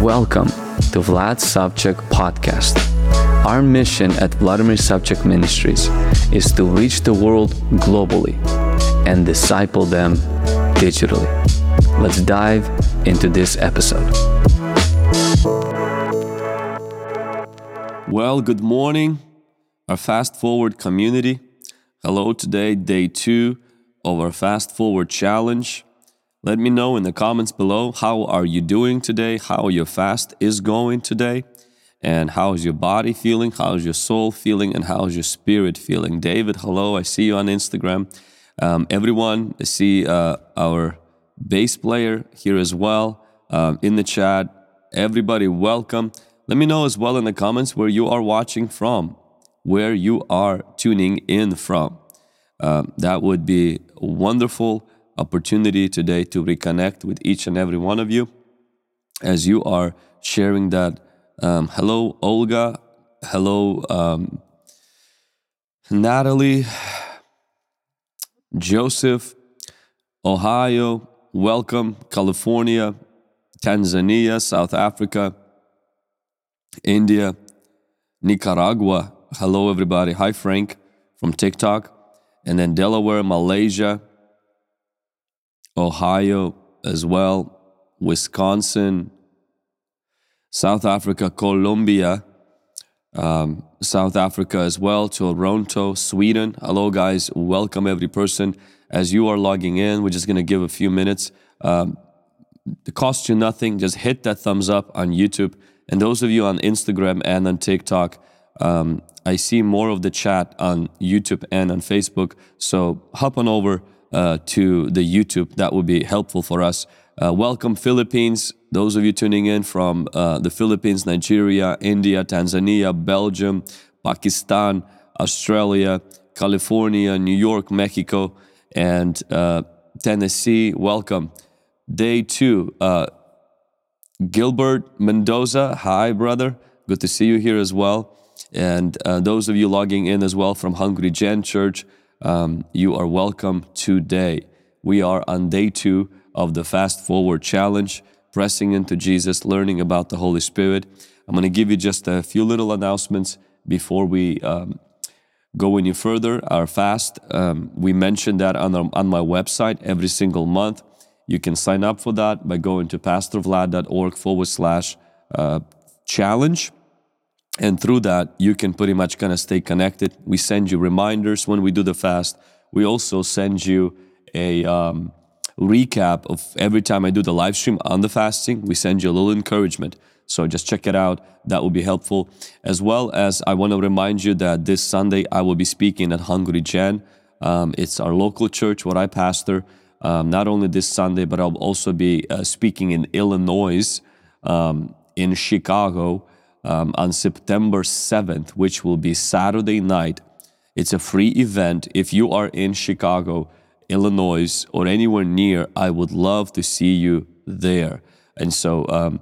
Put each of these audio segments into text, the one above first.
Welcome to Vlad Savchuk Podcast. Our mission at Vladimir Savchuk Ministries is to reach the world globally and disciple them digitally. Let's dive into this episode. Well, good morning, our Fast Forward community. Hello, today, day two of our Fast Forward challenge. Let me know in the comments below how are you doing today, how your fast is going today, and how is your body feeling, how is your soul feeling, and how is your spirit feeling. David, hello, I see you on Instagram. Um, everyone, I see uh, our bass player here as well um, in the chat. Everybody, welcome. Let me know as well in the comments where you are watching from, where you are tuning in from. Um, that would be wonderful opportunity today to reconnect with each and every one of you as you are sharing that. Um, hello, Olga. Hello, um, Natalie, Joseph, Ohio. Welcome, California, Tanzania, South Africa, India, Nicaragua. Hello, everybody. Hi, Frank from TikTok. And then Delaware, Malaysia, Ohio as well, Wisconsin, South Africa, Colombia, um, South Africa as well, Toronto, Sweden. Hello, guys. Welcome, every person. As you are logging in, we're just going to give a few minutes. Um, it costs you nothing. Just hit that thumbs up on YouTube. And those of you on Instagram and on TikTok, um, I see more of the chat on YouTube and on Facebook. So hop on over uh, to the YouTube. That would be helpful for us. Uh, welcome, Philippines. Those of you tuning in from uh, the Philippines, Nigeria, India, Tanzania, Belgium, Pakistan, Australia, California, New York, Mexico, and uh, Tennessee. Welcome. Day two. Uh, Gilbert Mendoza. Hi, brother. Good to see you here as well. And those of you logging in as well from Hungry Gen Church, um, you are welcome today. We are on day two of the Fast Forward Challenge, pressing into Jesus, learning about the Holy Spirit. I'm going to give you just a few little announcements before we um, go any further. Our fast, um, we mentioned that on, our, on my website every single month. You can sign up for that by going to pastorvlad.org forward slash uh, challenge. And through that, you can pretty much kind of stay connected. We send you reminders when we do the fast. We also send you a um, recap of every time I do the live stream on the fasting. We send you a little encouragement. So just check it out. That will be helpful. As well as I want to remind you that this Sunday I will be speaking at Hungry Gen. Um, it's our local church where I pastor. Um, not only this Sunday, but I'll also be uh, speaking in Illinois, um, in Chicago, um, on September 7th, which will be Saturday night. It's a free event. If you are in Chicago, Illinois, or anywhere near, I would love to see you there. And so um,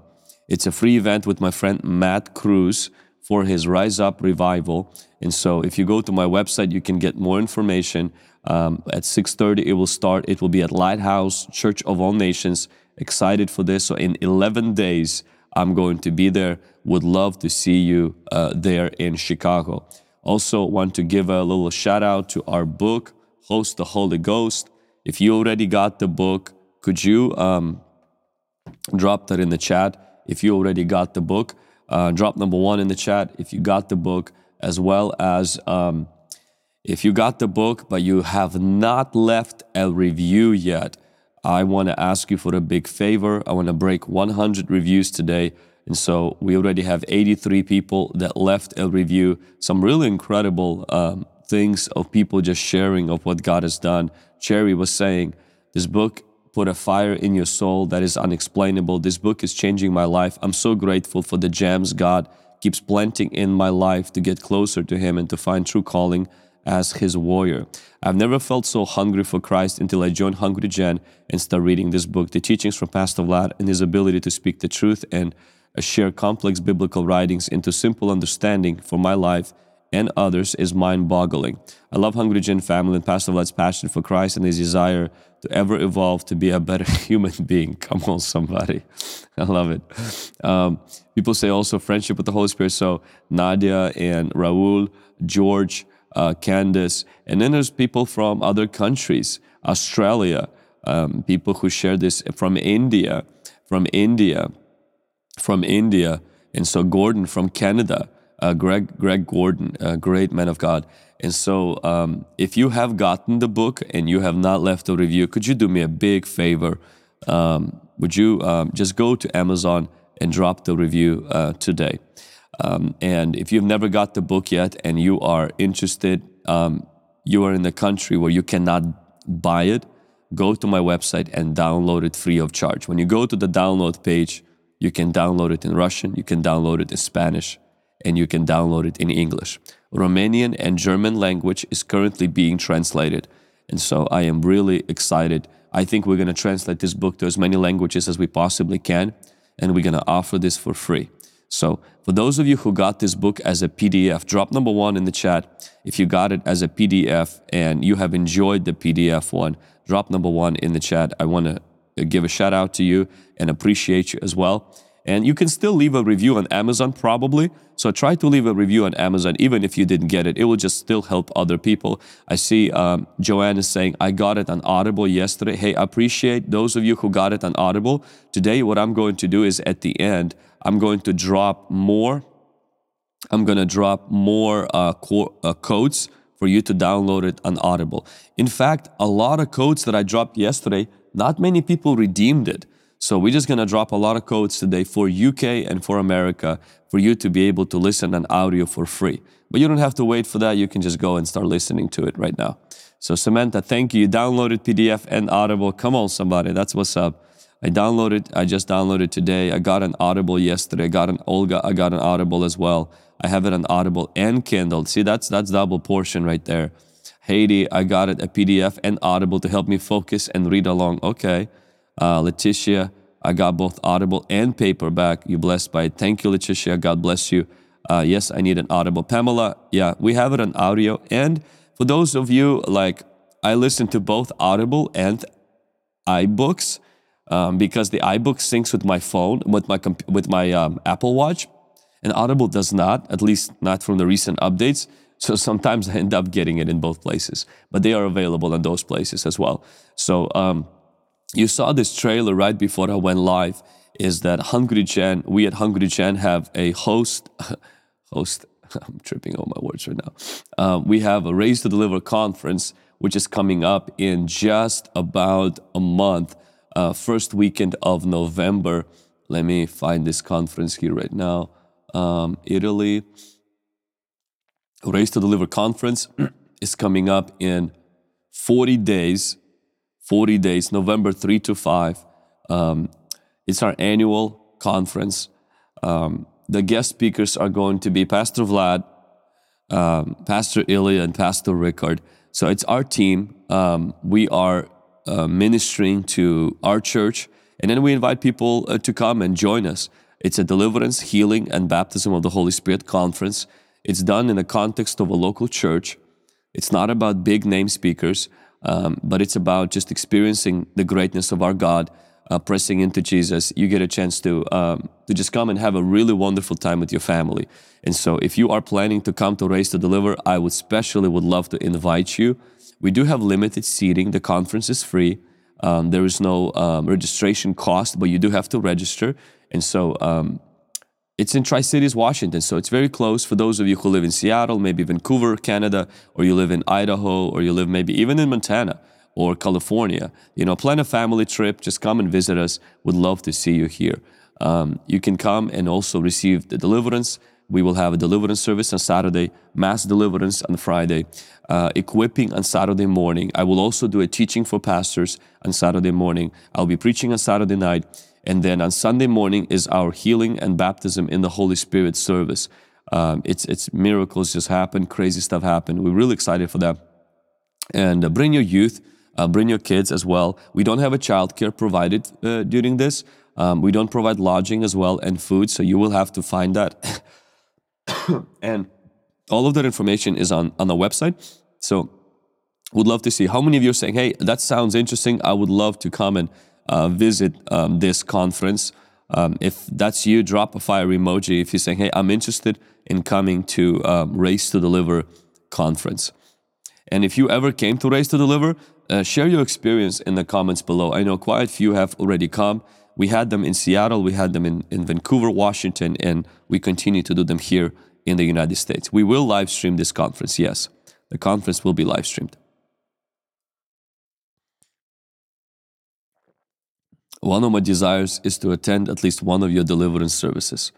it's a free event with my friend Matt Cruz for his Rise Up Revival. And so if you go to my website, you can get more information. Um, at 6.30 it will start. It will be at Lighthouse Church of All Nations. Excited for this. So in 11 days, I'm going to be there. Would love to see you uh, there in Chicago. Also, want to give a little shout out to our book, Host the Holy Ghost. If you already got the book, could you um, drop that in the chat? If you already got the book, uh, drop number one in the chat if you got the book, as well as um, if you got the book but you have not left a review yet. I want to ask you for a big favor. I want to break 100 reviews today. And so we already have 83 people that left a review. Some really incredible um, things of people just sharing of what God has done. Cherry was saying, This book put a fire in your soul that is unexplainable. This book is changing my life. I'm so grateful for the gems God keeps planting in my life to get closer to Him and to find true calling as his warrior. I've never felt so hungry for Christ until I joined Hungry Gen and started reading this book. The teachings from Pastor Vlad and his ability to speak the truth and share complex biblical writings into simple understanding for my life and others is mind boggling. I love Hungry Gen family and Pastor Vlad's passion for Christ and his desire to ever evolve to be a better human being. Come on, somebody. I love it. Um, people say also friendship with the Holy Spirit. So Nadia and Raul, George, uh, Candace, and then there's people from other countries, Australia, um, people who share this from India, from India, from India, and so Gordon from Canada, uh, Greg Greg Gordon, great man of God. And so, um, if you have gotten the book and you have not left a review, could you do me a big favor? Um, would you um, just go to Amazon and drop the review uh, today? Um, and if you've never got the book yet and you are interested, um, you are in a country where you cannot buy it, go to my website and download it free of charge. When you go to the download page, you can download it in Russian, you can download it in Spanish, and you can download it in English. Romanian and German language is currently being translated. And so I am really excited. I think we're going to translate this book to as many languages as we possibly can, and we're going to offer this for free. So, for those of you who got this book as a PDF, drop number one in the chat. If you got it as a PDF and you have enjoyed the PDF one, drop number one in the chat. I want to give a shout out to you and appreciate you as well. And you can still leave a review on Amazon, probably. So try to leave a review on Amazon, even if you didn't get it. It will just still help other people. I see um, Joanne is saying, I got it on Audible yesterday. Hey, I appreciate those of you who got it on Audible. Today, what I'm going to do is at the end, I'm going to drop more. I'm going to drop more uh, co- uh, codes for you to download it on Audible. In fact, a lot of codes that I dropped yesterday, not many people redeemed it. So we're just going to drop a lot of codes today for UK and for America for you to be able to listen on audio for free. But you don't have to wait for that. You can just go and start listening to it right now. So Samantha, thank you. You downloaded PDF and Audible. Come on, somebody. That's what's up. I downloaded, I just downloaded today. I got an Audible yesterday. I got an Olga, I got an Audible as well. I have it on Audible and Kindle. See, that's that's double portion right there. Haiti, I got it a PDF and Audible to help me focus and read along. Okay. Uh, Letitia, I got both Audible and paperback. You blessed by it. Thank you, Letitia. God bless you. Uh, yes, I need an Audible. Pamela, yeah, we have it on audio. And for those of you like, I listen to both Audible and iBooks um, because the iBook syncs with my phone, with my with my um, Apple Watch, and Audible does not. At least not from the recent updates. So sometimes I end up getting it in both places, but they are available in those places as well. So. Um, you saw this trailer right before I went live. Is that Hungry Gen? We at Hungry Gen have a host, host. I'm tripping on my words right now. Uh, we have a Raised to Deliver conference, which is coming up in just about a month, uh, first weekend of November. Let me find this conference here right now. Um, Italy. Raised to Deliver conference is coming up in 40 days 40 days, November 3 to 5. Um, it's our annual conference. Um, the guest speakers are going to be Pastor Vlad, um, Pastor Ilya, and Pastor Rickard. So it's our team. Um, we are ministering to our church, and then we invite people uh, to come and join us. It's a deliverance, healing, and baptism of the Holy Spirit conference. It's done in the context of a local church. It's not about big name speakers. Um, but it's about just experiencing the greatness of our God, uh, pressing into Jesus. You get a chance to um, to just come and have a really wonderful time with your family. And so, if you are planning to come to Raised to Deliver, I would especially would love to invite you. We do have limited seating. The conference is free. Um, there is no um, registration cost, but you do have to register. And so, um, it's in Tri Cities, Washington, so it's very close for those of you who live in Seattle, maybe Vancouver, Canada, or you live in Idaho, or you live maybe even in Montana or California. You know, plan a family trip, just come and visit us. Would love to see you here. Um, you can come and also receive the deliverance. We will have a deliverance service on Saturday, mass deliverance on Friday, uh, equipping on Saturday morning. I will also do a teaching for pastors on Saturday morning. I'll be preaching on Saturday night. And then on Sunday morning is our healing and baptism in the Holy Spirit service. Um, it's, it's miracles just happen, crazy stuff happen. We're really excited for that. And uh, bring your youth, uh, bring your kids as well. We don't have a childcare provided uh, during this. Um, we don't provide lodging as well and food, so you will have to find that. and all of that information is on, on the website. So would love to see how many of you are saying, hey, that sounds interesting. I would love to come and uh, visit um, this conference. Um, if that's you, drop a fire emoji if you're saying, hey, I'm interested in coming to um, Raised to Deliver conference. And if you ever came to Raised to Deliver, uh, share your experience in the comments below. I know quite a few have already come. We had them in Seattle, we had them in, in Vancouver, Washington, and we continue to do them here in the United States. We will live stream this conference, yes. The conference will be live streamed. One of my desires is to attend at least one of your deliverance services.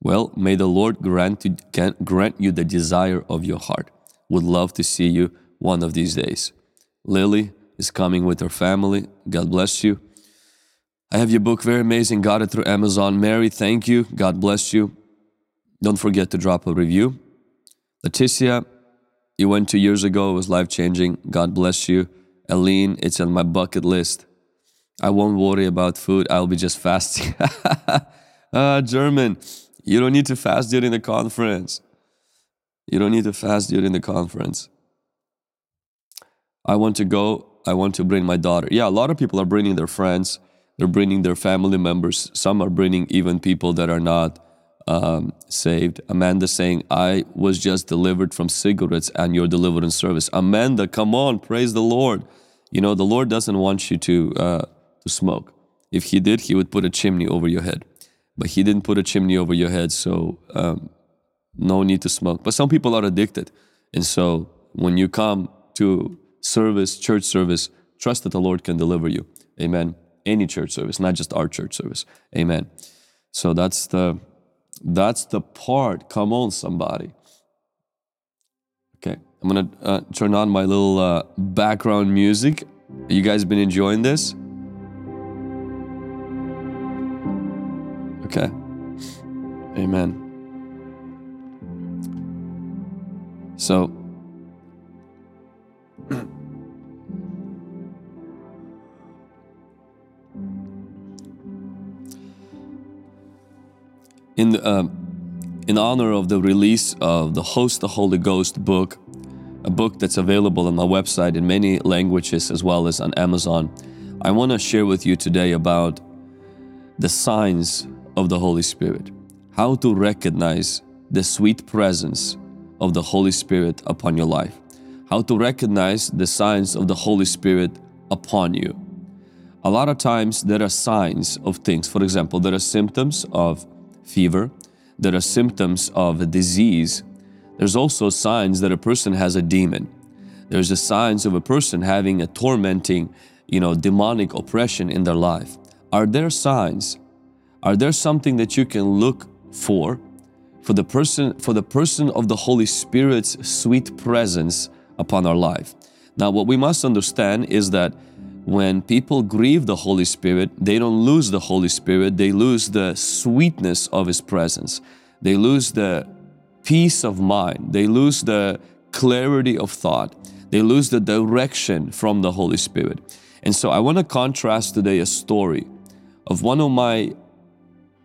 Well, may the Lord grant you, grant you the desire of your heart. Would love to see you one of these days. Lily is coming with her family. God bless you. I have your book, very amazing. Got it through Amazon. Mary, thank you. God bless you. Don't forget to drop a review. Leticia, you went two years ago. It was life changing. God bless you. Aline, it's on my bucket list. I won't worry about food. I'll be just fasting. uh, German, you don't need to fast during the conference. You don't need to fast during the conference. I want to go. I want to bring my daughter. Yeah, a lot of people are bringing their friends. They're bringing their family members. Some are bringing even people that are not um, saved. Amanda saying, I was just delivered from cigarettes and your deliverance service. Amanda, come on, praise the Lord. You know, the Lord doesn't want you to. Uh, to smoke. If he did, he would put a chimney over your head. But he didn't put a chimney over your head, so um, no need to smoke. But some people are addicted. And so when you come to service, church service, trust that the Lord can deliver you. Amen. Any church service, not just our church service. Amen. So that's the that's the part. Come on, somebody. Okay, I'm gonna uh, turn on my little uh, background music. You guys been enjoying this? Okay. Amen. So, in the, uh, in honor of the release of the Host the Holy Ghost book, a book that's available on my website in many languages as well as on Amazon, I want to share with you today about the signs of the Holy Spirit, how to recognize the sweet presence of the Holy Spirit upon your life, how to recognize the signs of the Holy Spirit upon you. A lot of times there are signs of things. For example, there are symptoms of fever, there are symptoms of a disease. There's also signs that a person has a demon. There's the signs of a person having a tormenting, you know, demonic oppression in their life. Are there signs are there something that you can look for for the person for the person of the Holy Spirit's sweet presence upon our life? Now what we must understand is that when people grieve the Holy Spirit, they don't lose the Holy Spirit, they lose the sweetness of His presence. They lose the peace of mind, they lose the clarity of thought, they lose the direction from the Holy Spirit. And so I want to contrast today a story of one of my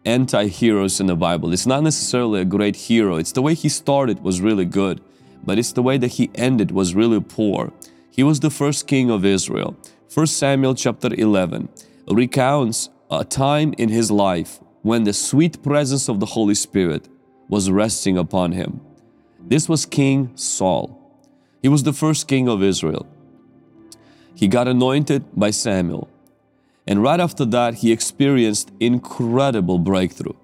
anti-heroes in the Bible. It's not necessarily a great hero. It's the way he started was really good, but it's the way that he ended was really poor. He was the first king of Israel. 1 Samuel chapter 11 recounts a time in his life when the sweet presence of the Holy Spirit was resting upon him. This was King Saul. He was the first king of Israel. He got anointed by Samuel. And right after that, he experienced incredible breakthrough.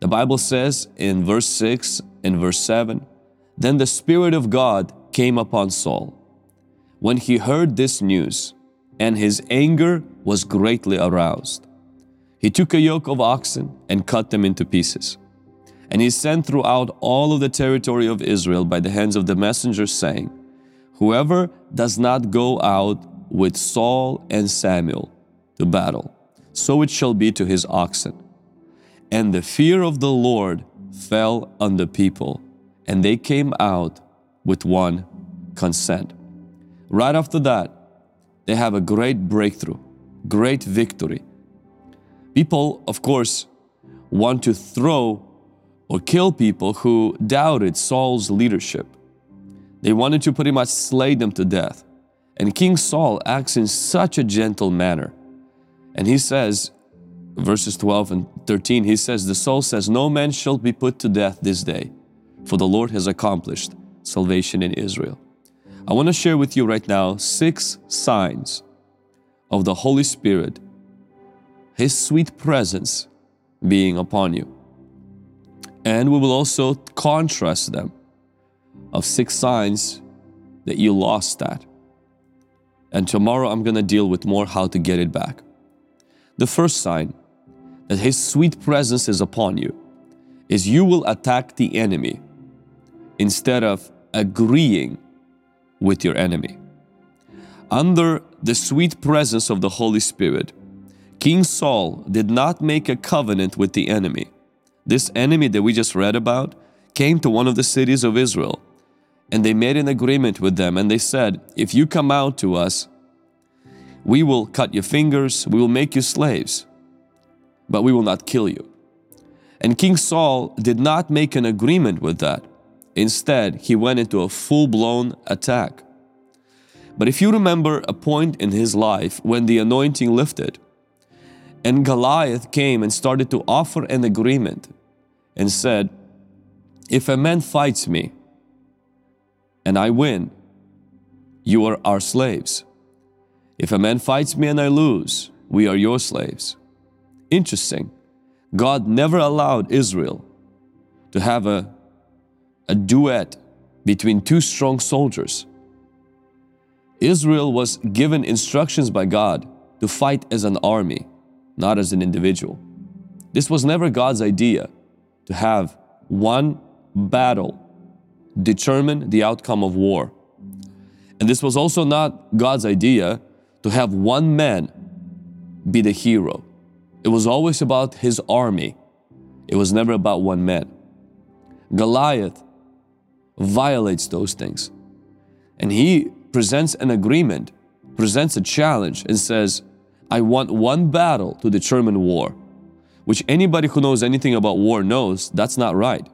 The Bible says in verse 6 and verse 7 Then the Spirit of God came upon Saul when he heard this news, and his anger was greatly aroused. He took a yoke of oxen and cut them into pieces. And he sent throughout all of the territory of Israel by the hands of the messengers, saying, Whoever does not go out with Saul and Samuel to battle, so it shall be to his oxen. And the fear of the Lord fell on the people, and they came out with one consent. Right after that, they have a great breakthrough, great victory. People, of course, want to throw or kill people who doubted Saul's leadership. They wanted to pretty much slay them to death. And King Saul acts in such a gentle manner. And he says, verses 12 and 13, he says, The Saul says, No man shall be put to death this day, for the Lord has accomplished salvation in Israel. I want to share with you right now six signs of the Holy Spirit, His sweet presence being upon you. And we will also contrast them of six signs that you lost that. And tomorrow I'm going to deal with more how to get it back. The first sign that His sweet presence is upon you is you will attack the enemy instead of agreeing with your enemy. Under the sweet presence of the Holy Spirit, King Saul did not make a covenant with the enemy. This enemy that we just read about came to one of the cities of Israel and they made an agreement with them and they said, If you come out to us, we will cut your fingers, we will make you slaves, but we will not kill you. And King Saul did not make an agreement with that. Instead, he went into a full blown attack. But if you remember a point in his life when the anointing lifted, and Goliath came and started to offer an agreement and said, If a man fights me and I win, you are our slaves. If a man fights me and I lose, we are your slaves. Interesting. God never allowed Israel to have a a duet between two strong soldiers. Israel was given instructions by God to fight as an army, not as an individual. This was never God's idea to have one battle determine the outcome of war. And this was also not God's idea to have one man be the hero. It was always about his army. It was never about one man. Goliath violates those things. And he presents an agreement, presents a challenge, and says, I want one battle to determine war, which anybody who knows anything about war knows that's not right.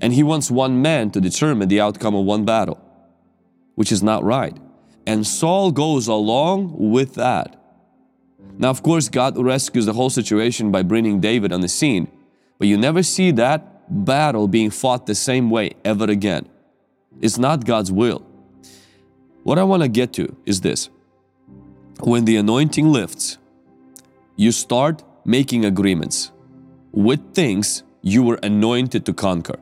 And he wants one man to determine the outcome of one battle, which is not right. And Saul goes along with that. Now, of course, God rescues the whole situation by bringing David on the scene, but you never see that battle being fought the same way ever again. It's not God's will. What I want to get to is this when the anointing lifts, you start making agreements with things you were anointed to conquer.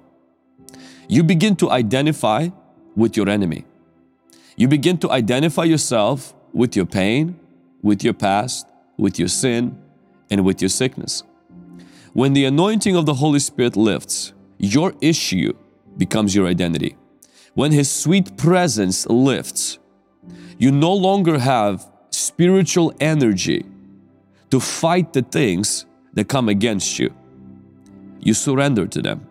You begin to identify with your enemy. You begin to identify yourself with your pain, with your past, with your sin, and with your sickness. When the anointing of the Holy Spirit lifts, your issue becomes your identity. When His sweet presence lifts, you no longer have spiritual energy to fight the things that come against you. You surrender to them.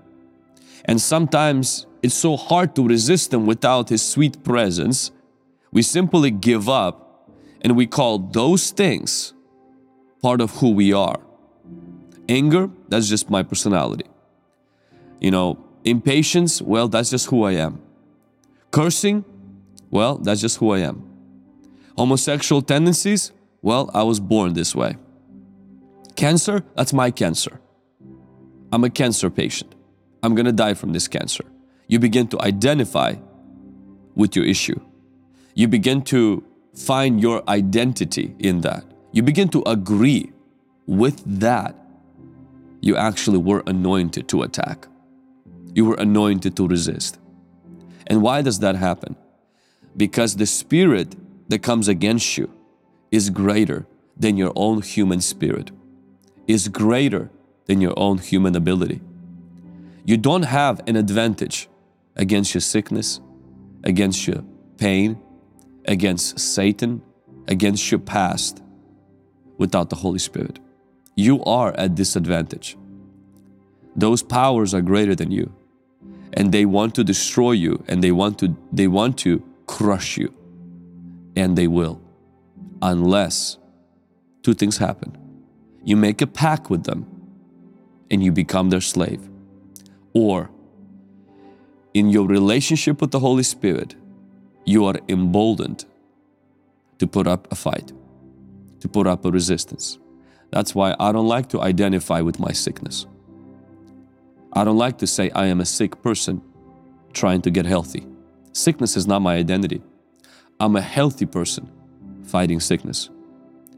And sometimes it's so hard to resist them without His sweet presence. We simply give up and we call those things part of who we are. Anger, that's just my personality. You know, impatience, well, that's just who I am. Cursing, well, that's just who I am. Homosexual tendencies, well, I was born this way. Cancer, that's my cancer. I'm a cancer patient. I'm gonna die from this cancer. You begin to identify with your issue. You begin to find your identity in that. You begin to agree with that you actually were anointed to attack. You were anointed to resist. And why does that happen? Because the spirit that comes against you is greater than your own human spirit, is greater than your own human ability. You don't have an advantage against your sickness, against your pain, against Satan, against your past without the Holy Spirit you are at disadvantage. Those powers are greater than you and they want to destroy you and they want to they want to crush you and they will unless two things happen you make a pact with them and you become their slave or in your relationship with the Holy Spirit, you are emboldened to put up a fight, to put up a resistance. That's why I don't like to identify with my sickness. I don't like to say I am a sick person trying to get healthy. Sickness is not my identity. I'm a healthy person fighting sickness.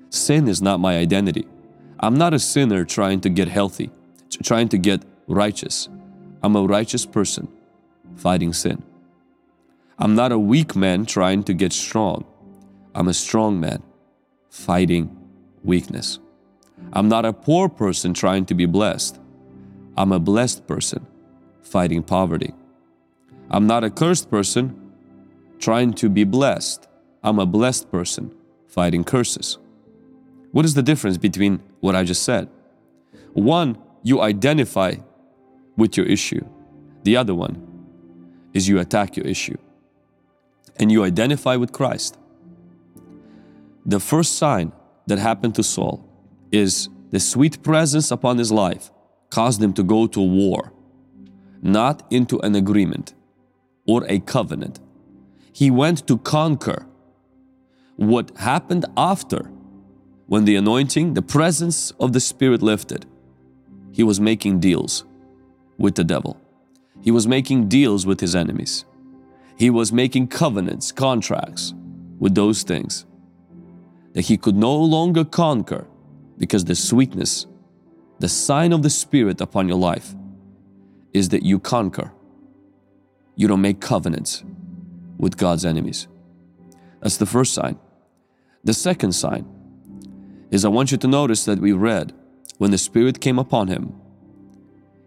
Sin is not my identity. I'm not a sinner trying to get healthy, trying to get righteous. I'm a righteous person fighting sin. I'm not a weak man trying to get strong. I'm a strong man fighting weakness. I'm not a poor person trying to be blessed. I'm a blessed person fighting poverty. I'm not a cursed person trying to be blessed. I'm a blessed person fighting curses. What is the difference between what I just said? One, you identify with your issue. The other one is you attack your issue. And you identify with Christ. The first sign that happened to Saul is the sweet presence upon his life caused him to go to war, not into an agreement or a covenant. He went to conquer. What happened after, when the anointing, the presence of the Spirit lifted, he was making deals with the devil. He was making deals with his enemies. He was making covenants, contracts with those things that he could no longer conquer because the sweetness, the sign of the Spirit upon your life is that you conquer. You don't make covenants with God's enemies. That's the first sign. The second sign is I want you to notice that we read when the Spirit came upon him,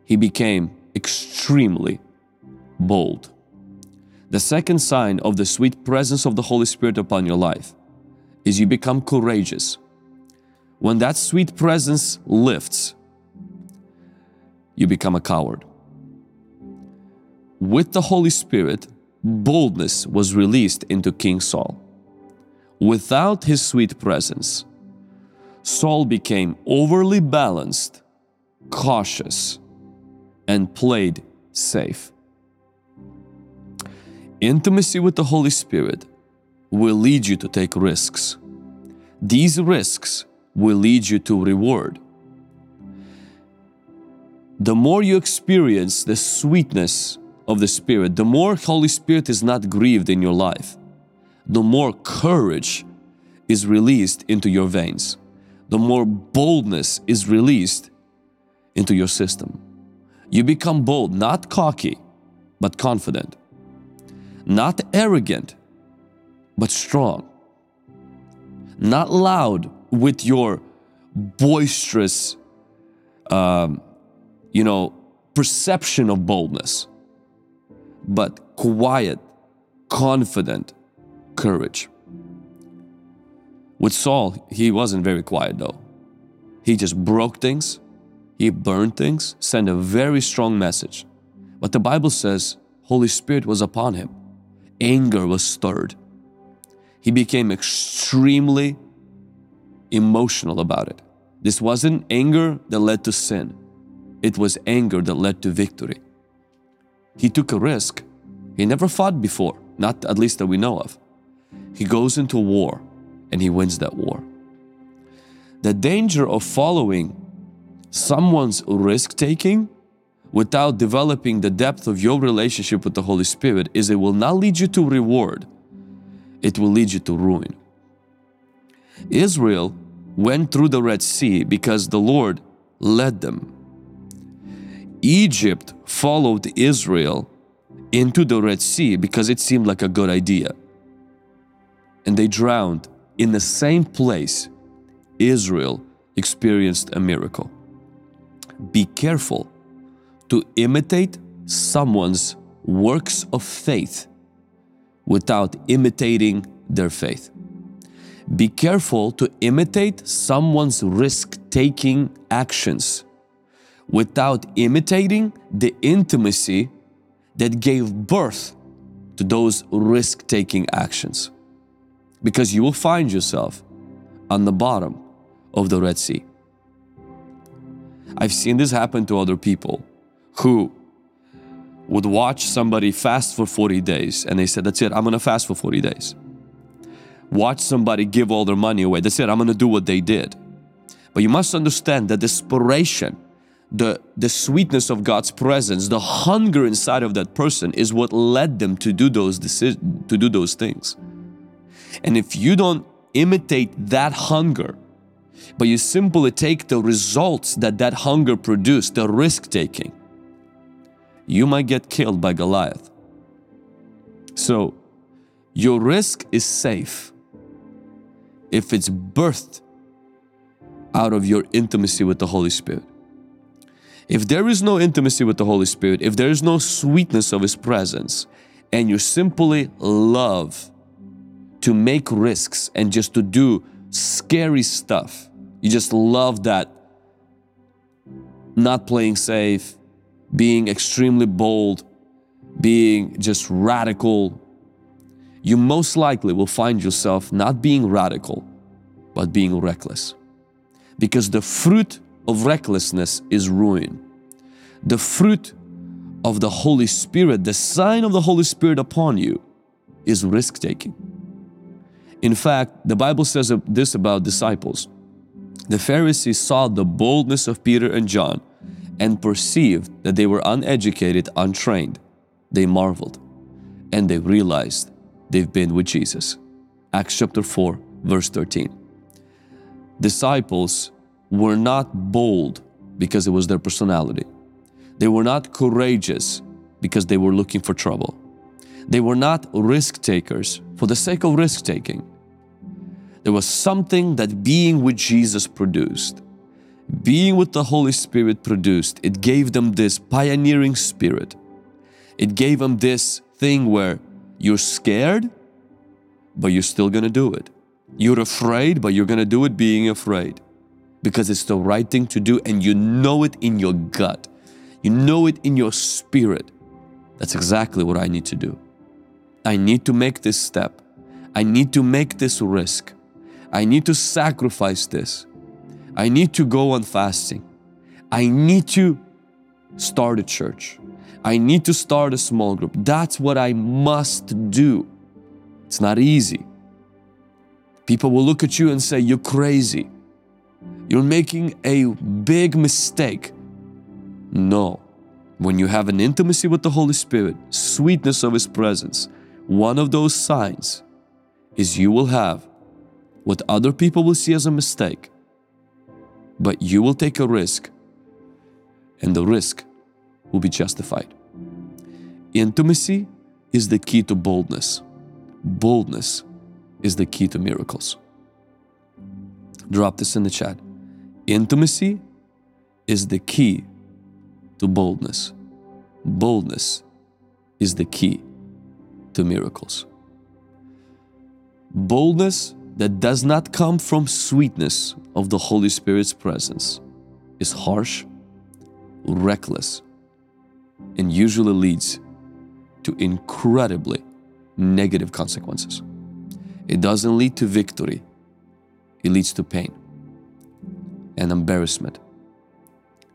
he became extremely bold. The second sign of the sweet presence of the Holy Spirit upon your life is you become courageous. When that sweet presence lifts, you become a coward. With the Holy Spirit, boldness was released into King Saul. Without his sweet presence, Saul became overly balanced, cautious, and played safe. Intimacy with the Holy Spirit will lead you to take risks. These risks will lead you to reward. The more you experience the sweetness of the Spirit, the more Holy Spirit is not grieved in your life, the more courage is released into your veins, the more boldness is released into your system. You become bold, not cocky, but confident, not arrogant, but strong, not loud with your boisterous, um, you know, perception of boldness, but quiet, confident courage. With Saul, he wasn't very quiet though. He just broke things, he burned things, sent a very strong message. But the Bible says Holy Spirit was upon him. Anger was stirred. He became extremely emotional about it. This wasn't anger that led to sin. It was anger that led to victory. He took a risk. He never fought before, not at least that we know of. He goes into war and he wins that war. The danger of following someone's risk taking without developing the depth of your relationship with the Holy Spirit is it will not lead you to reward, it will lead you to ruin. Israel went through the Red Sea because the Lord led them. Egypt followed Israel into the Red Sea because it seemed like a good idea. And they drowned in the same place Israel experienced a miracle be careful to imitate someone's works of faith without imitating their faith. Be careful to imitate someone's risk taking actions without imitating the intimacy that gave birth to those risk taking actions. Because you will find yourself on the bottom of the Red Sea. I've seen this happen to other people who would watch somebody fast for 40 days and they said, That's it, I'm gonna fast for 40 days. Watch somebody give all their money away. That's it, I'm gonna do what they did. But you must understand that desperation, the, the sweetness of God's presence, the hunger inside of that person is what led them to do those to do those things. And if you don't imitate that hunger, but you simply take the results that that hunger produced, the risk taking, you might get killed by Goliath. So, your risk is safe if it's birthed out of your intimacy with the Holy Spirit. If there is no intimacy with the Holy Spirit, if there is no sweetness of His presence, and you simply love to make risks and just to do scary stuff, you just love that not playing safe, being extremely bold, being just radical, you most likely will find yourself not being radical, but being reckless. Because the fruit of recklessness is ruin. The fruit of the Holy Spirit, the sign of the Holy Spirit upon you, is risk taking. In fact, the Bible says this about disciples. The Pharisees saw the boldness of Peter and John and perceived that they were uneducated, untrained. They marveled and they realized they've been with Jesus. Acts chapter 4, verse 13. Disciples were not bold because it was their personality. They were not courageous because they were looking for trouble. They were not risk takers for the sake of risk taking. There was something that being with Jesus produced. Being with the Holy Spirit produced. It gave them this pioneering spirit. It gave them this thing where you're scared, but you're still gonna do it. You're afraid, but you're gonna do it being afraid because it's the right thing to do and you know it in your gut. You know it in your spirit. That's exactly what I need to do. I need to make this step. I need to make this risk. I need to sacrifice this. I need to go on fasting. I need to start a church. I need to start a small group. That's what I must do. It's not easy. People will look at you and say, You're crazy. You're making a big mistake. No. When you have an intimacy with the Holy Spirit, sweetness of His presence, one of those signs is you will have what other people will see as a mistake, but you will take a risk, and the risk will be justified. Intimacy is the key to boldness. Boldness is the key to miracles. Drop this in the chat. Intimacy is the key to boldness. Boldness is the key to miracles. Boldness that does not come from sweetness of the Holy Spirit's presence is harsh, reckless, and usually leads to incredibly negative consequences. It doesn't lead to victory, it leads to pain and embarrassment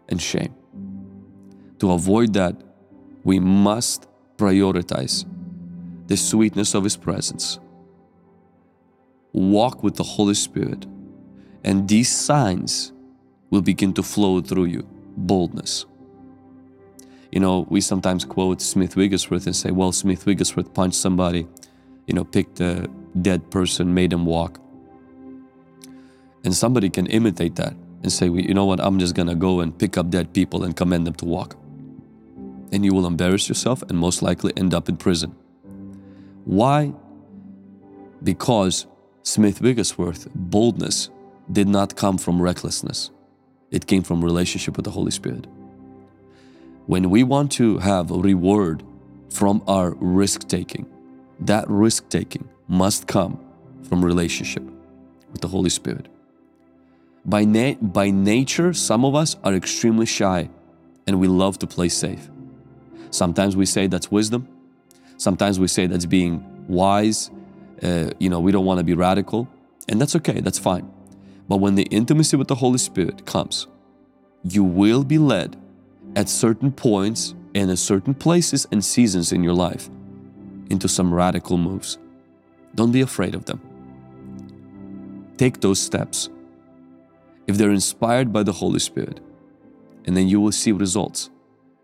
and shame. To avoid that, we must prioritize the sweetness of His presence. Walk with the Holy Spirit, and these signs will begin to flow through you boldness. You know, we sometimes quote Smith Wigglesworth and say, well, Smith Wigglesworth punched somebody, you know, picked a dead person, made him walk. And somebody can imitate that and say, well, you know what, I'm just gonna go and pick up dead people and command them to walk. And you will embarrass yourself and most likely end up in prison. Why? Because Smith Wigglesworth boldness did not come from recklessness, it came from relationship with the Holy Spirit. When we want to have reward from our risk taking, that risk taking must come from relationship with the Holy Spirit. By, na- by nature, some of us are extremely shy and we love to play safe. Sometimes we say that's wisdom. Sometimes we say that's being wise. Uh, you know, we don't want to be radical. And that's okay, that's fine. But when the intimacy with the Holy Spirit comes, you will be led at certain points and at certain places and seasons in your life into some radical moves. Don't be afraid of them. Take those steps. If they're inspired by the Holy Spirit, and then you will see results.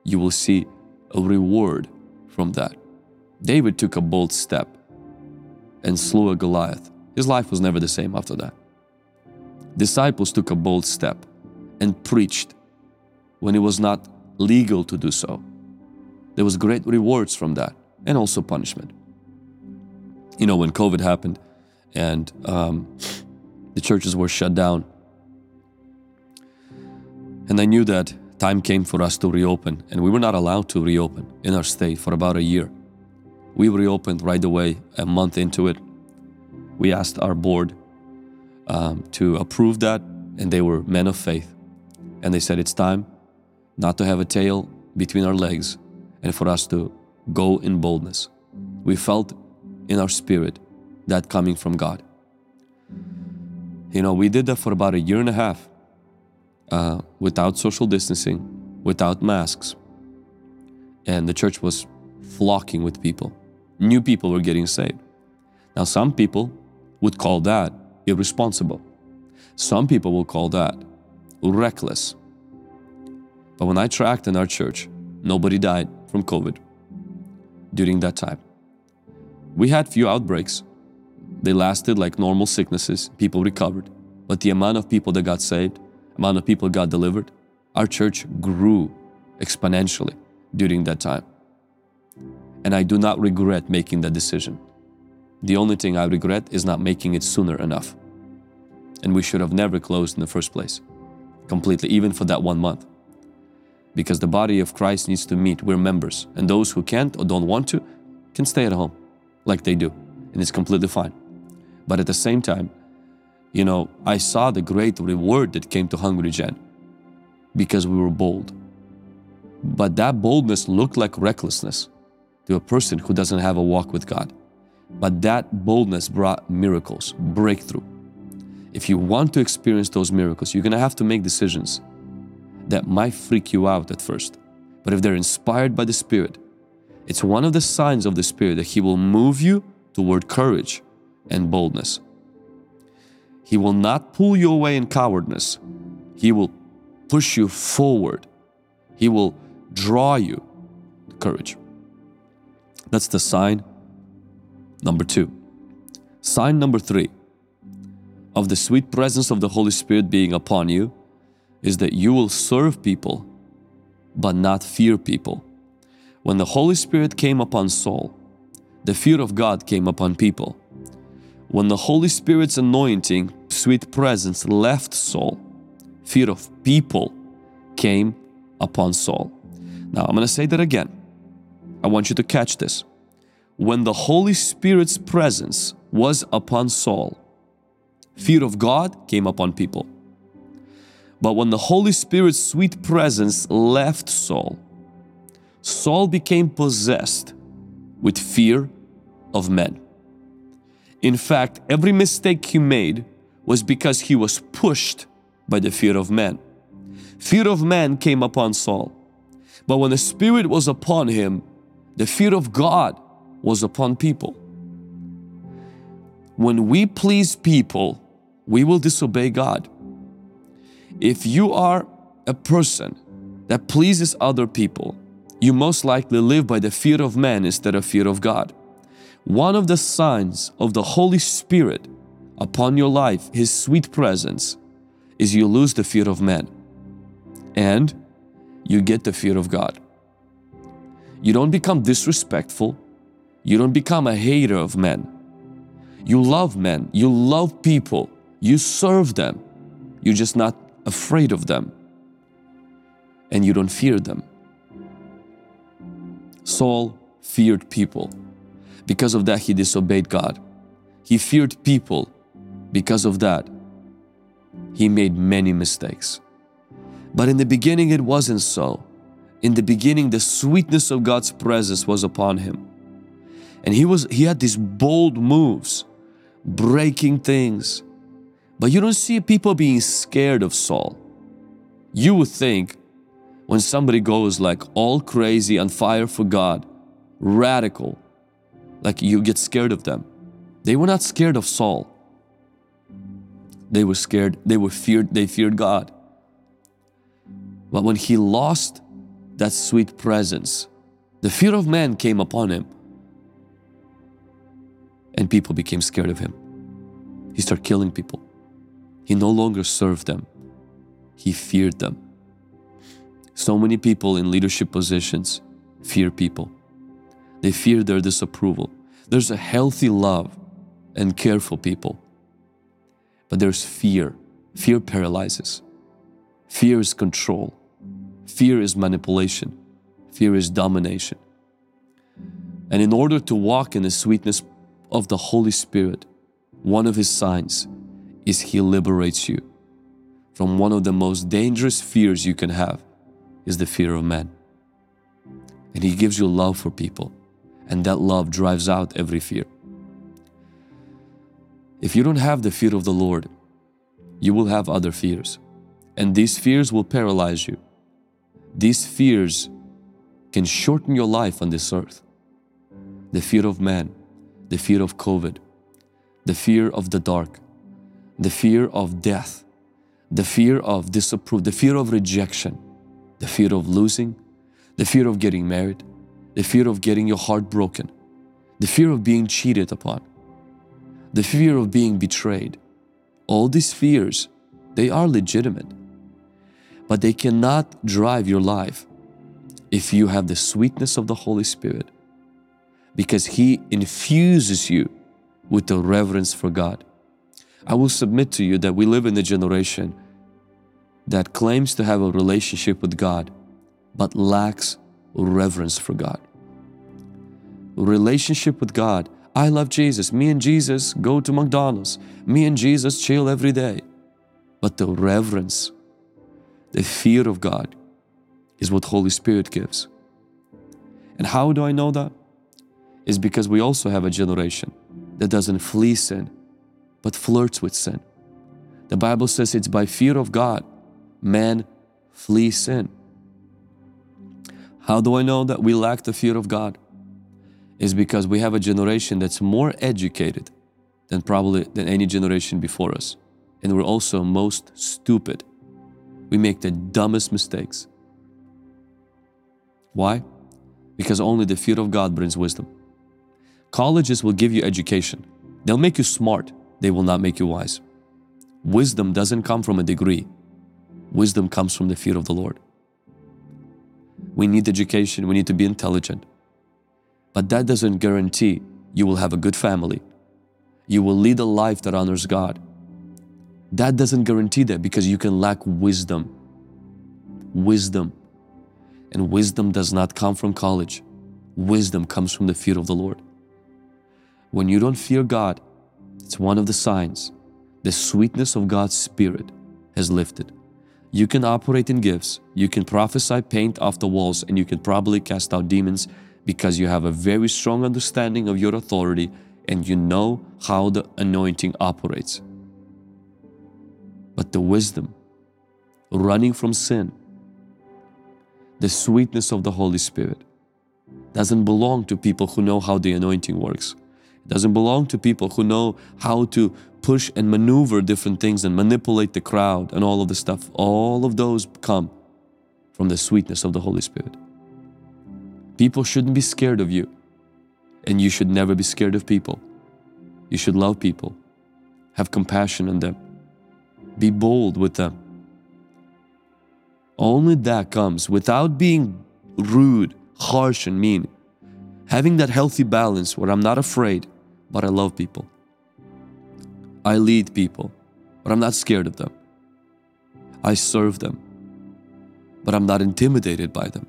You will see a reward from that. David took a bold step and slew a Goliath. His life was never the same after that. Disciples took a bold step and preached when it was not legal to do so. There was great rewards from that and also punishment. You know, when COVID happened and um, the churches were shut down, and I knew that time came for us to reopen, and we were not allowed to reopen in our state for about a year. We reopened right away, a month into it. We asked our board um, to approve that, and they were men of faith. And they said it's time not to have a tail between our legs and for us to go in boldness. We felt in our spirit that coming from God. You know, we did that for about a year and a half uh, without social distancing, without masks. And the church was flocking with people. New people were getting saved. Now, some people would call that irresponsible. Some people will call that reckless. But when I tracked in our church, nobody died from COVID during that time. We had few outbreaks. They lasted like normal sicknesses, people recovered. But the amount of people that got saved, amount of people got delivered, our church grew exponentially during that time. And I do not regret making that decision. The only thing I regret is not making it sooner enough. And we should have never closed in the first place, completely, even for that one month. Because the body of Christ needs to meet, we're members, and those who can't or don't want to can stay at home like they do, and it's completely fine. But at the same time, you know, I saw the great reward that came to Hungry Gen because we were bold. But that boldness looked like recklessness to a person who doesn't have a walk with God. But that boldness brought miracles, breakthrough. If you want to experience those miracles, you're gonna have to make decisions that might freak you out at first. But if they're inspired by the Spirit, it's one of the signs of the Spirit that He will move you toward courage and boldness. He will not pull you away in cowardness. He will push you forward. He will draw you to courage. That's the sign number two. Sign number three of the sweet presence of the Holy Spirit being upon you is that you will serve people but not fear people. When the Holy Spirit came upon Saul, the fear of God came upon people. When the Holy Spirit's anointing, sweet presence left Saul, fear of people came upon Saul. Now, I'm going to say that again. I want you to catch this. When the Holy Spirit's presence was upon Saul, fear of God came upon people. But when the Holy Spirit's sweet presence left Saul, Saul became possessed with fear of men. In fact, every mistake he made was because he was pushed by the fear of men. Fear of man came upon Saul. But when the Spirit was upon him, the fear of God was upon people. When we please people, we will disobey God. If you are a person that pleases other people, you most likely live by the fear of man instead of fear of God. One of the signs of the Holy Spirit upon your life, His sweet presence, is you lose the fear of man and you get the fear of God. You don't become disrespectful, you don't become a hater of men. You love men, you love people, you serve them, you're just not afraid of them and you don't fear them. Saul feared people. Because of that, he disobeyed God. He feared people. Because of that, he made many mistakes. But in the beginning, it wasn't so. In the beginning, the sweetness of God's presence was upon him. And he was he had these bold moves, breaking things. But you don't see people being scared of Saul. You would think when somebody goes like all crazy on fire for God, radical, like you get scared of them. They were not scared of Saul. They were scared, they were feared, they feared God. But when he lost that sweet presence, the fear of man came upon him. And people became scared of him. He started killing people. He no longer served them, he feared them. So many people in leadership positions fear people. They fear their disapproval. There's a healthy love and care for people. But there's fear. Fear paralyzes. Fear is control. Fear is manipulation. Fear is domination. And in order to walk in the sweetness of the Holy Spirit, one of his signs is he liberates you from one of the most dangerous fears you can have is the fear of man. And he gives you love for people, and that love drives out every fear. If you don't have the fear of the Lord, you will have other fears, and these fears will paralyze you. These fears can shorten your life on this earth. The fear of man, the fear of COVID, the fear of the dark, the fear of death, the fear of disapproval, the fear of rejection, the fear of losing, the fear of getting married, the fear of getting your heart broken, the fear of being cheated upon, the fear of being betrayed. All these fears, they are legitimate, but they cannot drive your life if you have the sweetness of the Holy Spirit because He infuses you with the reverence for God. I will submit to you that we live in a generation that claims to have a relationship with God but lacks reverence for God. Relationship with God. I love Jesus. Me and Jesus go to McDonald's. Me and Jesus chill every day. But the reverence, the fear of God is what Holy Spirit gives. And how do I know that? Is because we also have a generation that doesn't flee sin, but flirts with sin. The Bible says it's by fear of God man flee sin. How do I know that we lack the fear of God? Is because we have a generation that's more educated than probably than any generation before us. And we're also most stupid. We make the dumbest mistakes. Why? Because only the fear of God brings wisdom. Colleges will give you education. They'll make you smart. They will not make you wise. Wisdom doesn't come from a degree. Wisdom comes from the fear of the Lord. We need education, we need to be intelligent. But that doesn't guarantee you will have a good family. You will lead a life that honors God. That doesn't guarantee that because you can lack wisdom. Wisdom. And wisdom does not come from college. Wisdom comes from the fear of the Lord. When you don't fear God, it's one of the signs the sweetness of God's Spirit has lifted. You can operate in gifts, you can prophesy paint off the walls, and you can probably cast out demons because you have a very strong understanding of your authority and you know how the anointing operates. But the wisdom, running from sin, the sweetness of the Holy Spirit doesn't belong to people who know how the anointing works. It doesn't belong to people who know how to push and maneuver different things and manipulate the crowd and all of the stuff, all of those come from the sweetness of the Holy Spirit. People shouldn't be scared of you, and you should never be scared of people. You should love people, have compassion on them, be bold with them. Only that comes without being rude, harsh, and mean. Having that healthy balance where I'm not afraid, but I love people. I lead people, but I'm not scared of them. I serve them, but I'm not intimidated by them.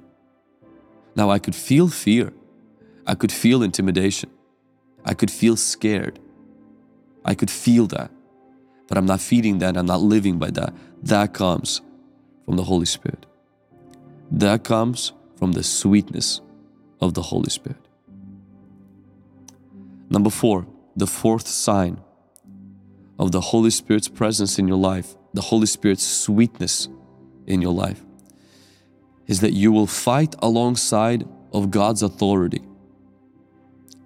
Now, I could feel fear. I could feel intimidation. I could feel scared. I could feel that, but I'm not feeding that. I'm not living by that. That comes from the Holy Spirit. That comes from the sweetness of the Holy Spirit. Number four, the fourth sign of the Holy Spirit's presence in your life, the Holy Spirit's sweetness in your life, is that you will fight alongside of God's authority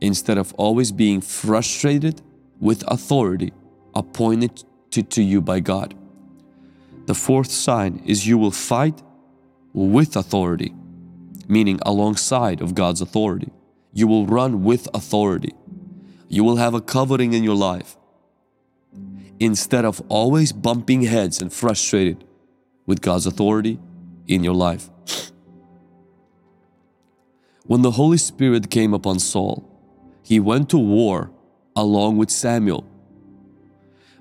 instead of always being frustrated with authority appointed to, to you by God. The fourth sign is you will fight with authority, meaning alongside of God's authority. You will run with authority. You will have a covering in your life instead of always bumping heads and frustrated with God's authority in your life. When the Holy Spirit came upon Saul, he went to war along with Samuel.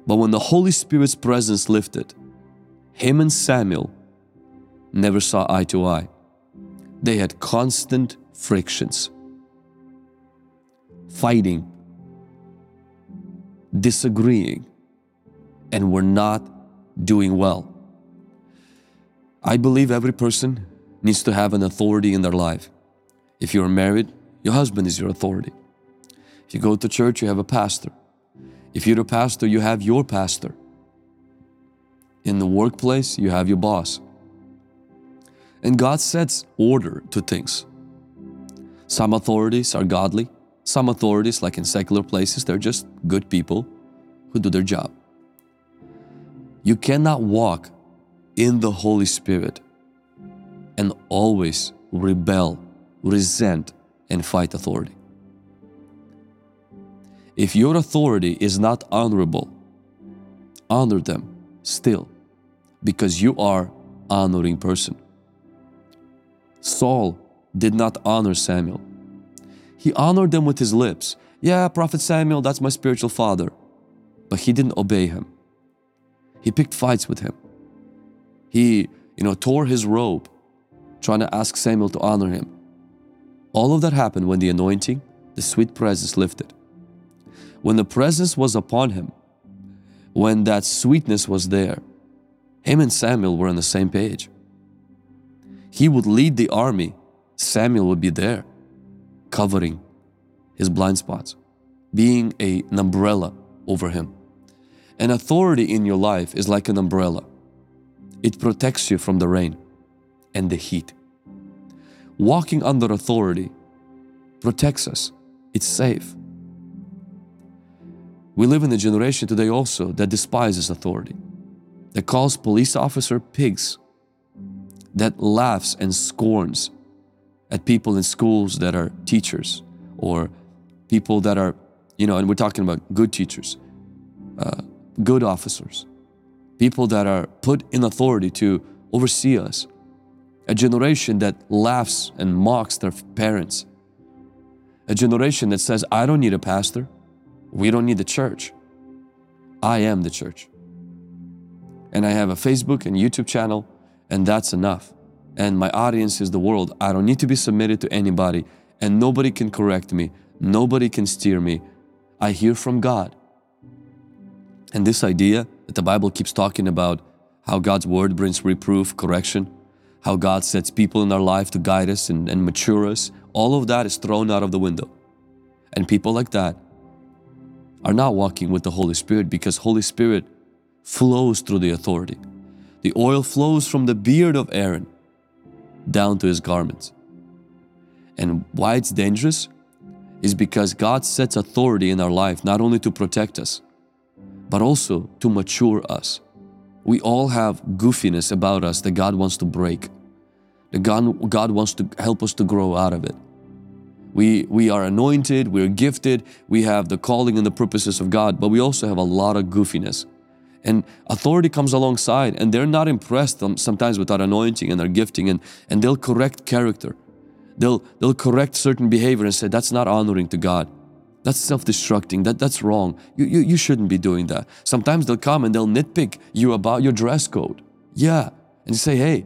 But when the Holy Spirit's presence lifted, him and Samuel never saw eye to eye. They had constant frictions, fighting, disagreeing, and we're not doing well. I believe every person needs to have an authority in their life. If you're married, your husband is your authority. If you go to church, you have a pastor. If you're a pastor, you have your pastor. In the workplace, you have your boss. And God sets order to things. Some authorities are godly. Some authorities, like in secular places, they're just good people who do their job. You cannot walk in the Holy Spirit and always rebel, resent, and fight authority. If your authority is not honorable, honor them still because you are honoring person. Saul did not honor Samuel. He honored them with his lips. Yeah, Prophet Samuel, that's my spiritual father. But he didn't obey him. He picked fights with him. He, you know, tore his robe trying to ask Samuel to honor him. All of that happened when the anointing, the sweet presence lifted. When the presence was upon him, when that sweetness was there, him and Samuel were on the same page. He would lead the army, Samuel would be there, covering his blind spots, being a, an umbrella over him. An authority in your life is like an umbrella. It protects you from the rain and the heat. Walking under authority protects us. It's safe. We live in a generation today also that despises authority, that calls police officer pigs, that laughs and scorns at people in schools that are teachers or people that are, you know, and we're talking about good teachers, uh, good officers, people that are put in authority to oversee us, a generation that laughs and mocks their parents, a generation that says, I don't need a pastor, we don't need the church. I am the church. And I have a Facebook and YouTube channel, and that's enough. And my audience is the world. I don't need to be submitted to anybody, and nobody can correct me, nobody can steer me. I hear from God. And this idea that the Bible keeps talking about how God's word brings reproof, correction, how God sets people in our life to guide us and, and mature us, all of that is thrown out of the window. And people like that are not walking with the Holy Spirit because Holy Spirit flows through the authority. The oil flows from the beard of Aaron down to his garments. And why it's dangerous is because God sets authority in our life not only to protect us, but also to mature us. We all have goofiness about us that God wants to break. That God, God wants to help us to grow out of it. We, we are anointed, we're gifted, we have the calling and the purposes of God, but we also have a lot of goofiness. And authority comes alongside, and they're not impressed sometimes with our anointing and our gifting, and, and they'll correct character. They'll, they'll correct certain behavior and say, that's not honoring to God. That's self-destructing. That, that's wrong. You, you, you shouldn't be doing that. Sometimes they'll come and they'll nitpick you about your dress code. Yeah. And say, hey,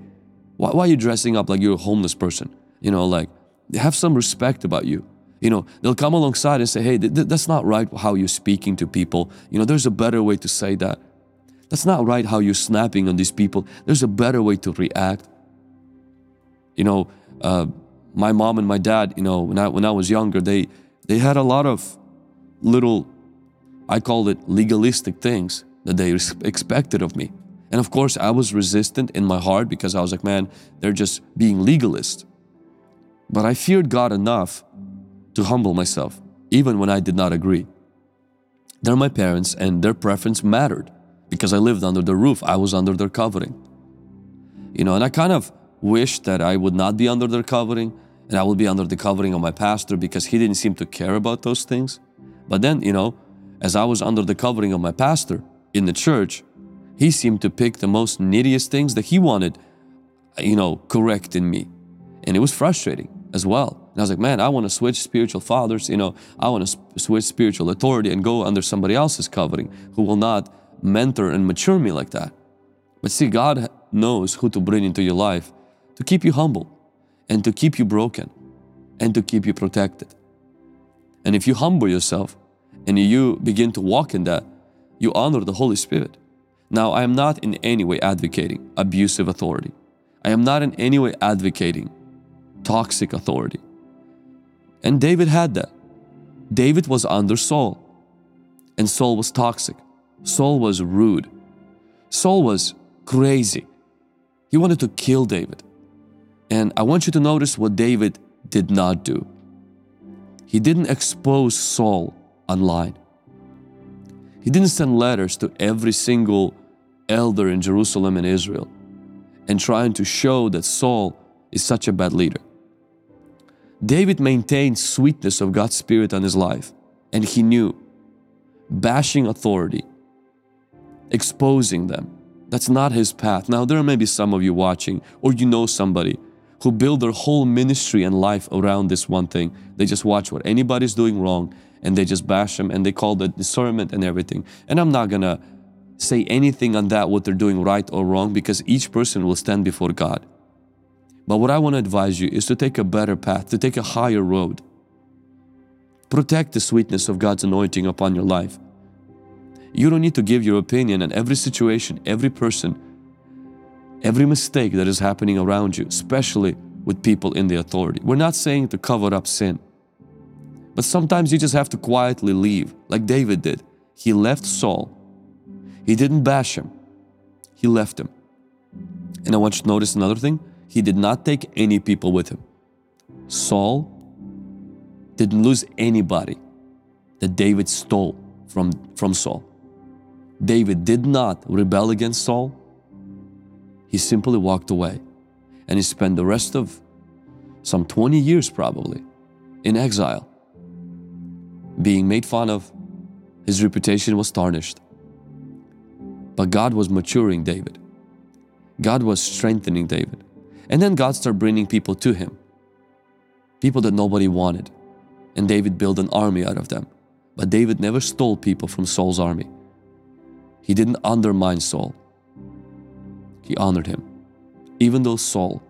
why, why are you dressing up like you're a homeless person? You know, like, have some respect about you. You know, they'll come alongside and say, hey, th- that's not right how you're speaking to people. You know, there's a better way to say that. That's not right how you're snapping on these people. There's a better way to react. You know, uh, my mom and my dad, you know, when I, when I was younger, they, they had a lot of little, I call it legalistic things that they expected of me. And of course, I was resistant in my heart because I was like, man, they're just being legalist. But I feared God enough to humble myself, even when I did not agree. They're my parents, and their preference mattered because I lived under their roof, I was under their covering. You know, and I kind of wish that I would not be under their covering and I would be under the covering of my pastor because he didn't seem to care about those things. But then, you know, as I was under the covering of my pastor in the church, he seemed to pick the most neediest things that he wanted, you know, correct in me. And it was frustrating as well. And I was like, man, I want to switch spiritual fathers, you know, I want to switch spiritual authority and go under somebody else's covering who will not mentor and mature me like that. But see, God knows who to bring into your life to keep you humble and to keep you broken and to keep you protected. And if you humble yourself and you begin to walk in that, you honor the Holy Spirit. Now, I am not in any way advocating abusive authority. I am not in any way advocating toxic authority. And David had that. David was under Saul, and Saul was toxic. Saul was rude. Saul was crazy. He wanted to kill David. And I want you to notice what David did not do. He didn't expose Saul online. He didn't send letters to every single elder in Jerusalem and Israel and trying to show that Saul is such a bad leader. David maintained sweetness of God's Spirit on his life, and he knew bashing authority, exposing them, that's not his path. Now, there may be some of you watching, or you know somebody who build their whole ministry and life around this one thing. They just watch what anybody's doing wrong and they just bash them and they call the discernment and everything. And I'm not gonna say anything on that, what they're doing right or wrong, because each person will stand before God. But what I want to advise you is to take a better path, to take a higher road. Protect the sweetness of God's anointing upon your life. You don't need to give your opinion on every situation, every person, every mistake that is happening around you, especially with people in the authority. We're not saying to cover up sin, but sometimes you just have to quietly leave, like David did. He left Saul. He didn't bash him, he left him. And I want you to notice another thing he did not take any people with him. Saul didn't lose anybody that David stole from, from Saul. David did not rebel against Saul he simply walked away and he spent the rest of some 20 years probably in exile, being made fun of. His reputation was tarnished. But God was maturing David. God was strengthening David. And then God started bringing people to him, people that nobody wanted. And David built an army out of them. But David never stole people from Saul's army. He didn't undermine Saul he honored him. Even though Saul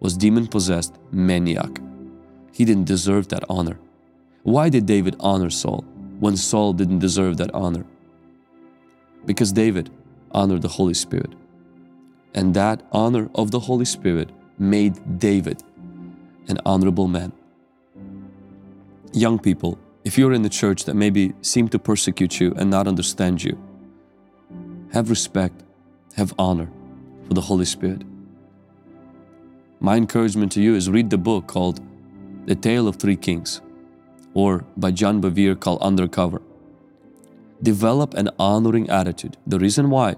was demon possessed maniac, he didn't deserve that honor. Why did David honor Saul when Saul didn't deserve that honor? Because David honored the Holy Spirit. And that honor of the Holy Spirit made David an honorable man. Young people, if you're in the church that maybe seem to persecute you and not understand you, have respect, have honor, for the Holy Spirit. My encouragement to you is read the book called The Tale of Three Kings, or by John Bevere called Undercover. Develop an honoring attitude. The reason why,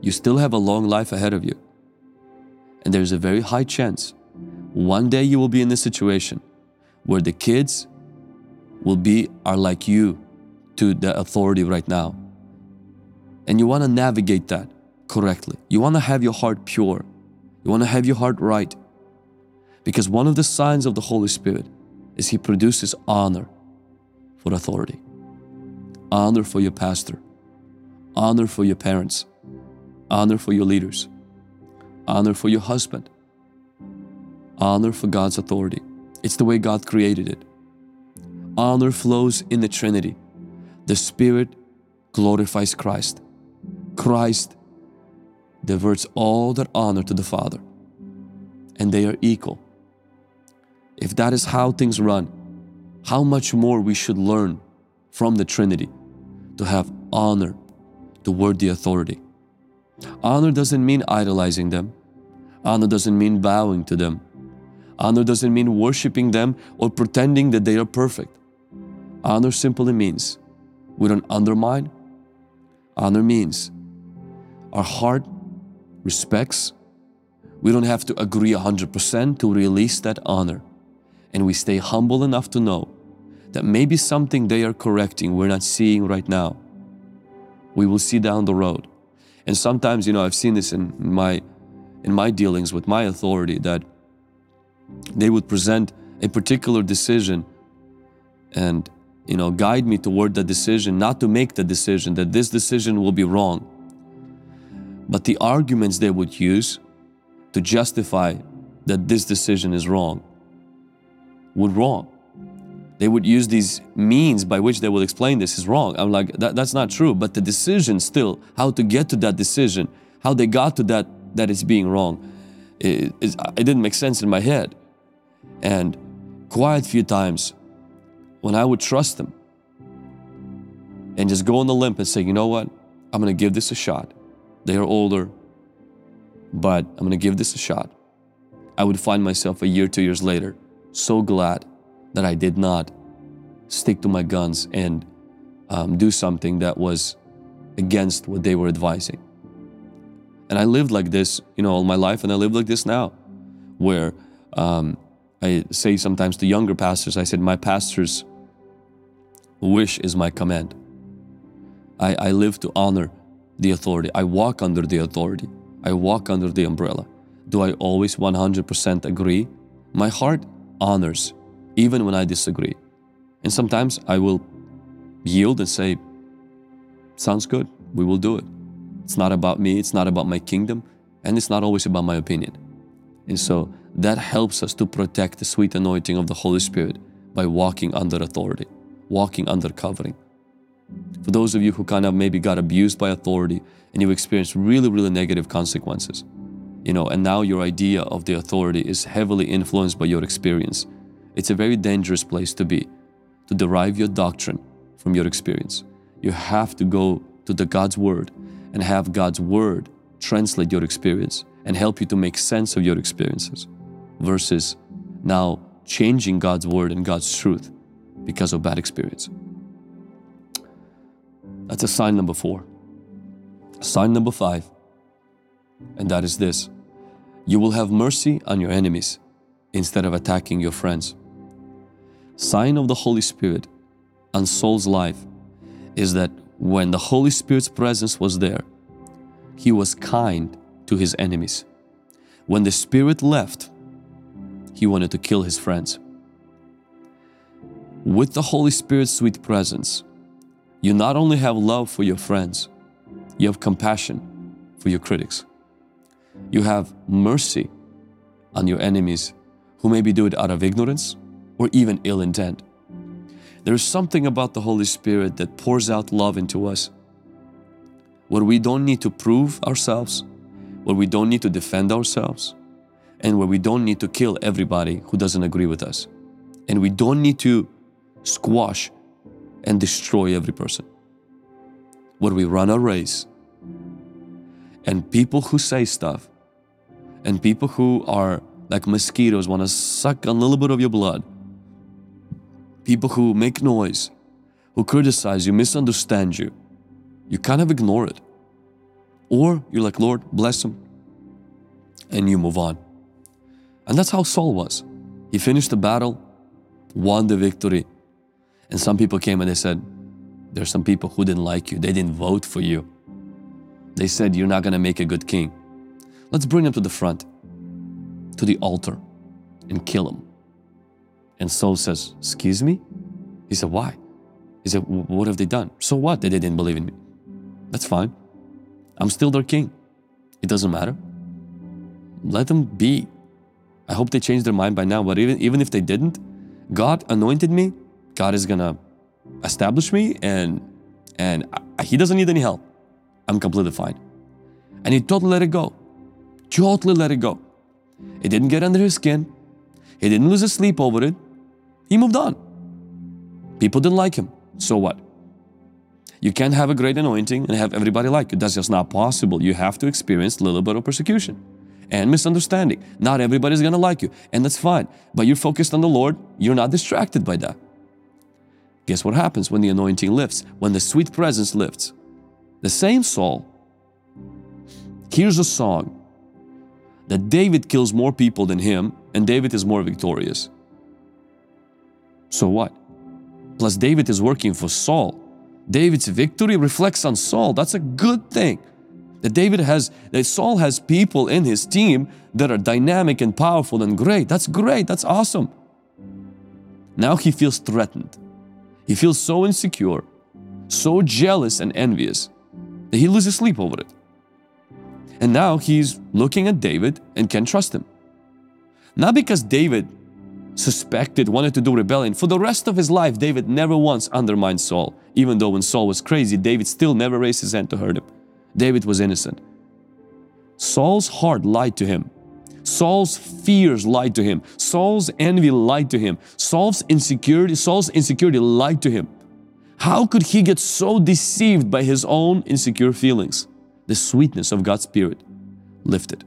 you still have a long life ahead of you. And there's a very high chance one day you will be in this situation where the kids will be are like you to the authority right now. And you want to navigate that correctly. You want to have your heart pure. You want to have your heart right. Because one of the signs of the Holy Spirit is He produces honor for authority, honor for your pastor, honor for your parents, honor for your leaders, honor for your husband, honor for God's authority. It's the way God created it. Honor flows in the Trinity. The Spirit glorifies Christ. Christ diverts all their honor to the Father, and they are equal. If that is how things run, how much more we should learn from the Trinity to have honor toward the authority. Honor doesn't mean idolizing them. Honor doesn't mean bowing to them. Honor doesn't mean worshiping them or pretending that they are perfect. Honor simply means we don't undermine. Honor means our heart respects. We don't have to agree 100% to release that honor. And we stay humble enough to know that maybe something they are correcting we're not seeing right now. We will see down the road. And sometimes, you know, I've seen this in my in my dealings with my authority that they would present a particular decision and you know guide me toward the decision not to make the decision that this decision will be wrong but the arguments they would use to justify that this decision is wrong would wrong. They would use these means by which they would explain this is wrong. I'm like that, that's not true. But the decision still how to get to that decision how they got to that that it's being wrong it, it, it didn't make sense in my head. And quite a few times when I would trust them and just go on the limp and say, you know what, I'm gonna give this a shot. They are older, but I'm gonna give this a shot. I would find myself a year, two years later, so glad that I did not stick to my guns and um, do something that was against what they were advising. And I lived like this, you know, all my life, and I live like this now, where um, I say sometimes to younger pastors, I said, my pastor's wish is my command. I, I live to honor the authority. I walk under the authority. I walk under the umbrella. Do I always 100% agree? My heart honors, even when I disagree. And sometimes I will yield and say, Sounds good, we will do it. It's not about me, it's not about my kingdom, and it's not always about my opinion. And so that helps us to protect the sweet anointing of the Holy Spirit by walking under authority, walking under covering. For those of you who kind of maybe got abused by authority and you experienced really, really negative consequences, you know, and now your idea of the authority is heavily influenced by your experience, it's a very dangerous place to be, to derive your doctrine from your experience. You have to go to the God's Word and have God's Word translate your experience and help you to make sense of your experiences versus now changing God's Word and God's truth because of bad experience. That's a sign number four. Sign number five, and that is this you will have mercy on your enemies instead of attacking your friends. Sign of the Holy Spirit on Saul's life is that when the Holy Spirit's presence was there, he was kind to his enemies. When the Spirit left, he wanted to kill his friends. With the Holy Spirit's sweet presence, you not only have love for your friends, you have compassion for your critics. You have mercy on your enemies who maybe do it out of ignorance or even ill intent. There is something about the Holy Spirit that pours out love into us where we don't need to prove ourselves, where we don't need to defend ourselves, and where we don't need to kill everybody who doesn't agree with us. And we don't need to squash and destroy every person. Where we run a race, and people who say stuff, and people who are like mosquitoes want to suck a little bit of your blood, people who make noise, who criticize you, misunderstand you, you kind of ignore it. Or you're like, Lord, bless him, and you move on. And that's how Saul was. He finished the battle, won the victory. And some people came and they said, There's some people who didn't like you. They didn't vote for you. They said, You're not going to make a good king. Let's bring him to the front, to the altar, and kill him. And Saul says, Excuse me? He said, Why? He said, What have they done? So what they didn't believe in me? That's fine. I'm still their king. It doesn't matter. Let them be. I hope they changed their mind by now, but even, even if they didn't, God anointed me. God is gonna establish me, and and I, He doesn't need any help. I'm completely fine. And he totally let it go. Totally let it go. It didn't get under his skin. He didn't lose his sleep over it. He moved on. People didn't like him. So what? You can't have a great anointing and have everybody like you. That's just not possible. You have to experience a little bit of persecution and misunderstanding. Not everybody's gonna like you, and that's fine. But you're focused on the Lord, you're not distracted by that. Guess what happens when the anointing lifts? When the sweet presence lifts? The same Saul hears a song that David kills more people than him, and David is more victorious. So what? Plus, David is working for Saul. David's victory reflects on Saul. That's a good thing. That David has, that Saul has people in his team that are dynamic and powerful and great. That's great. That's awesome. Now he feels threatened. He feels so insecure, so jealous and envious that he loses sleep over it. And now he's looking at David and can't trust him. Not because David suspected, wanted to do rebellion. For the rest of his life, David never once undermined Saul. Even though when Saul was crazy, David still never raised his hand to hurt him. David was innocent. Saul's heart lied to him. Saul's fears lied to him. Saul's envy lied to him. Saul's insecurity, Saul's insecurity lied to him. How could he get so deceived by his own insecure feelings? The sweetness of God's Spirit lifted.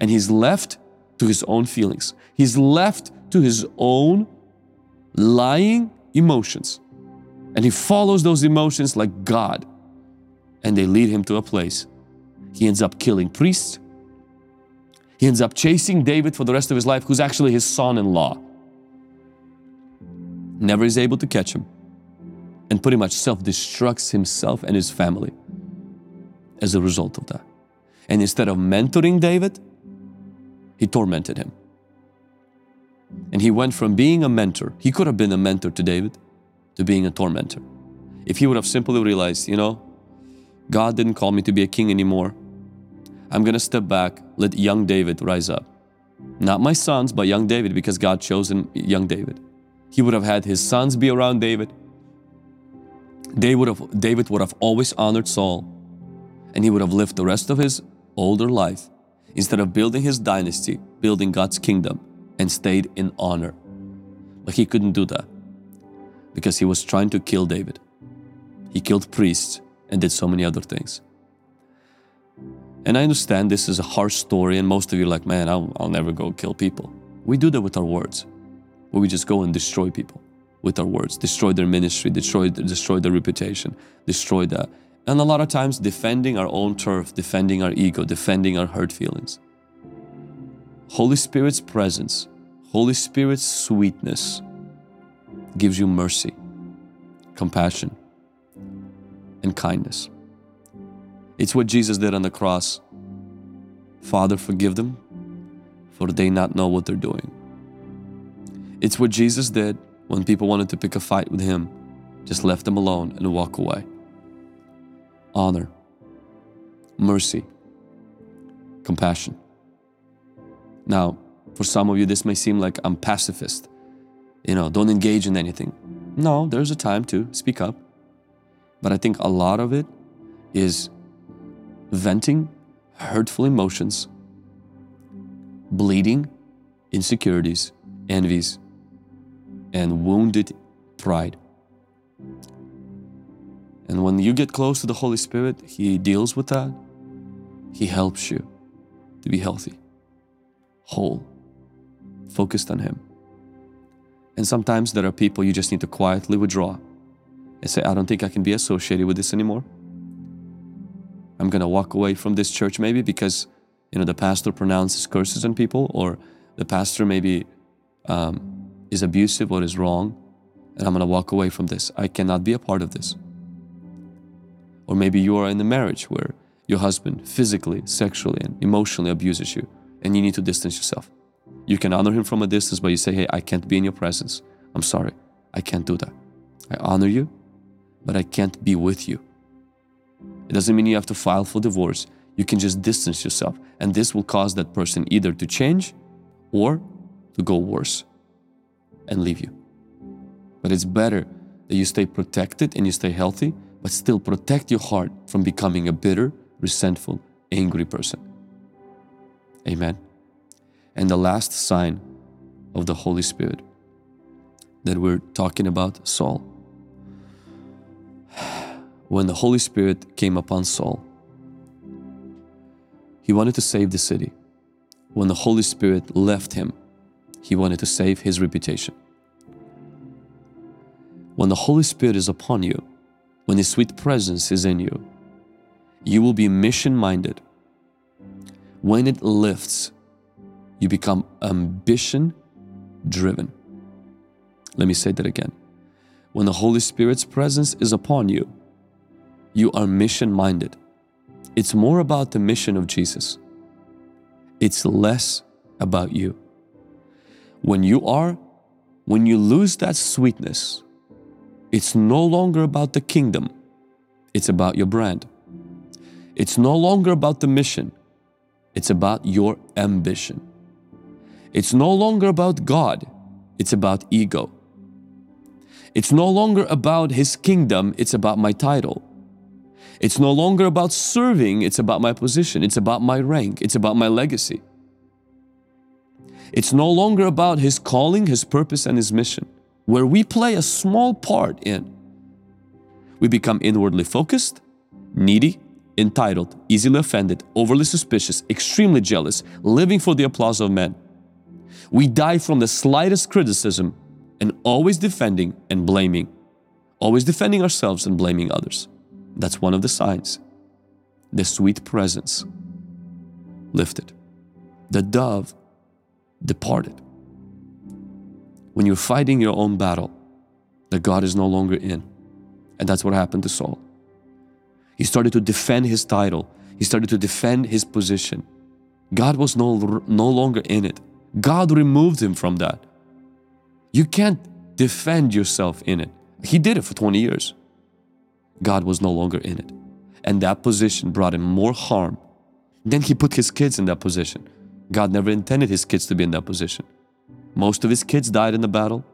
And he's left to his own feelings. He's left to his own lying emotions. And he follows those emotions like God. And they lead him to a place. He ends up killing priests. He ends up chasing David for the rest of his life, who's actually his son in law. Never is able to catch him. And pretty much self destructs himself and his family as a result of that. And instead of mentoring David, he tormented him. And he went from being a mentor, he could have been a mentor to David, to being a tormentor. If he would have simply realized, you know, God didn't call me to be a king anymore. I'm gonna step back, let young David rise up. Not my sons, but young David, because God chosen young David. He would have had his sons be around David. They would have, David would have always honored Saul, and he would have lived the rest of his older life instead of building his dynasty, building God's kingdom, and stayed in honor. But he couldn't do that because he was trying to kill David. He killed priests and did so many other things. And I understand this is a harsh story, and most of you are like, man, I'll, I'll never go kill people. We do that with our words, where we just go and destroy people with our words, destroy their ministry, destroy, destroy their reputation, destroy that. And a lot of times, defending our own turf, defending our ego, defending our hurt feelings. Holy Spirit's presence, Holy Spirit's sweetness gives you mercy, compassion, and kindness. It's what Jesus did on the cross. Father, forgive them, for they not know what they're doing. It's what Jesus did when people wanted to pick a fight with him, just left them alone and walk away. Honor, mercy, compassion. Now, for some of you, this may seem like I'm pacifist. You know, don't engage in anything. No, there's a time to speak up. But I think a lot of it is venting hurtful emotions, bleeding insecurities, envies, and wounded pride. And when you get close to the Holy Spirit, He deals with that. He helps you to be healthy whole, focused on Him. And sometimes there are people you just need to quietly withdraw and say, I don't think I can be associated with this anymore. I'm going to walk away from this church maybe because you know the pastor pronounces curses on people or the pastor maybe um, is abusive or is wrong and I'm going to walk away from this. I cannot be a part of this. Or maybe you are in a marriage where your husband physically, sexually, and emotionally abuses you and you need to distance yourself. You can honor him from a distance, but you say, hey, I can't be in your presence. I'm sorry. I can't do that. I honor you, but I can't be with you. It doesn't mean you have to file for divorce. You can just distance yourself. And this will cause that person either to change or to go worse and leave you. But it's better that you stay protected and you stay healthy, but still protect your heart from becoming a bitter, resentful, angry person. Amen. And the last sign of the Holy Spirit that we're talking about, Saul. When the Holy Spirit came upon Saul. He wanted to save the city. When the Holy Spirit left him, he wanted to save his reputation. When the Holy Spirit is upon you, when His sweet presence is in you, you will be mission minded. When it lifts, you become ambition driven. Let me say that again. When the Holy Spirit's presence is upon you, you are mission minded. It's more about the mission of Jesus, it's less about you. When you are, when you lose that sweetness, it's no longer about the kingdom, it's about your brand. It's no longer about the mission, it's about your ambition. It's no longer about God, it's about ego. It's no longer about His kingdom, it's about my title. It's no longer about serving, it's about my position, it's about my rank, it's about my legacy. It's no longer about His calling, His purpose, and His mission, where we play a small part in. We become inwardly focused, needy, entitled, easily offended, overly suspicious, extremely jealous, living for the applause of men. We die from the slightest criticism and always defending and blaming, always defending ourselves and blaming others. That's one of the signs. The sweet presence lifted, the dove departed. When you're fighting your own battle, that God is no longer in. And that's what happened to Saul. He started to defend his title, he started to defend his position. God was no, no longer in it. God removed him from that. You can't defend yourself in it. He did it for 20 years. God was no longer in it. And that position brought him more harm. Then he put his kids in that position. God never intended his kids to be in that position. Most of his kids died in the battle,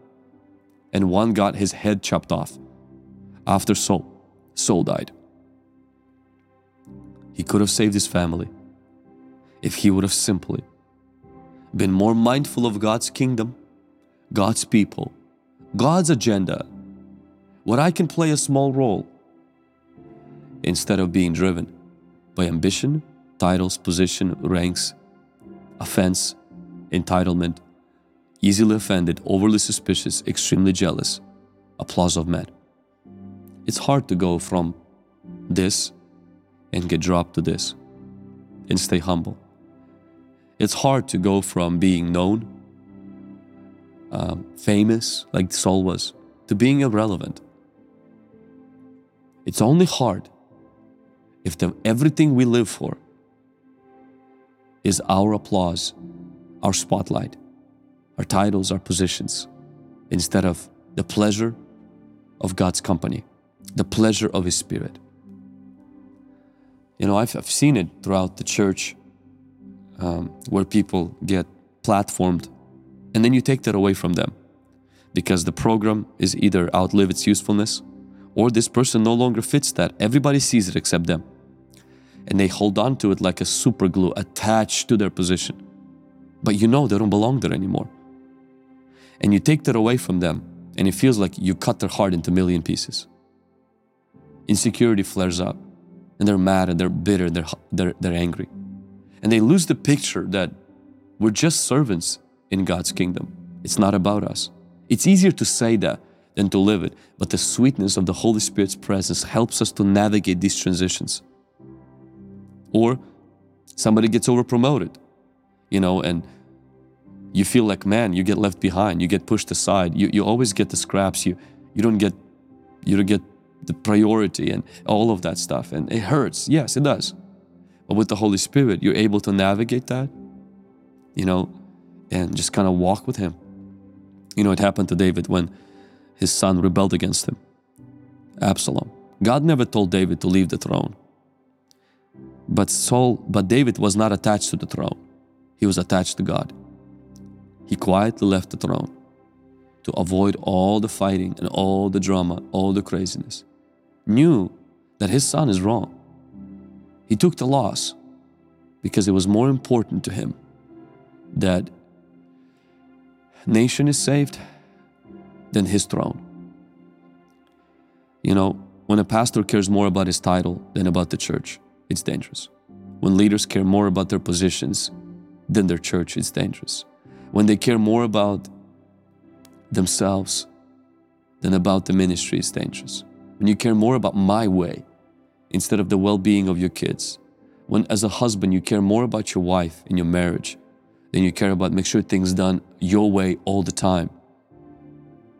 and one got his head chopped off. After Saul, Saul died. He could have saved his family if he would have simply been more mindful of God's kingdom, God's people, God's agenda, what I can play a small role instead of being driven by ambition, titles, position, ranks, offense, entitlement, easily offended, overly suspicious, extremely jealous, applause of men. It's hard to go from this and get dropped to this and stay humble. It's hard to go from being known, um, famous, like Saul was, to being irrelevant. It's only hard if the, everything we live for is our applause, our spotlight, our titles, our positions, instead of the pleasure of God's company, the pleasure of His Spirit. You know, I've, I've seen it throughout the church um, where people get platformed and then you take that away from them because the program is either outlive its usefulness or this person no longer fits that. Everybody sees it except them. And they hold on to it like a super glue attached to their position. But you know they don't belong there anymore. And you take that away from them and it feels like you cut their heart into a million pieces. Insecurity flares up and they're mad and they're bitter, they're, they're, they're angry. And they lose the picture that we're just servants in God's kingdom. It's not about us. It's easier to say that than to live it, but the sweetness of the Holy Spirit's presence helps us to navigate these transitions. Or somebody gets over promoted, you know, and you feel like, man, you get left behind, you get pushed aside, you, you always get the scraps, you, you don't get you don't get the priority and all of that stuff. And it hurts. Yes, it does. But with the Holy Spirit, you're able to navigate that, you know, and just kind of walk with Him. You know, it happened to David when his son rebelled against him, Absalom. God never told David to leave the throne. But Saul, but David was not attached to the throne. He was attached to God. He quietly left the throne to avoid all the fighting and all the drama, all the craziness. Knew that his son is wrong. He took the loss because it was more important to him that nation is saved than his throne. You know, When a pastor cares more about his title than about the church, it's dangerous. When leaders care more about their positions than their church, it's dangerous. When they care more about themselves than about the ministry, it's dangerous. When you care more about my way instead of the well being of your kids, when as a husband you care more about your wife in your marriage than you care about make sure things done your way all the time,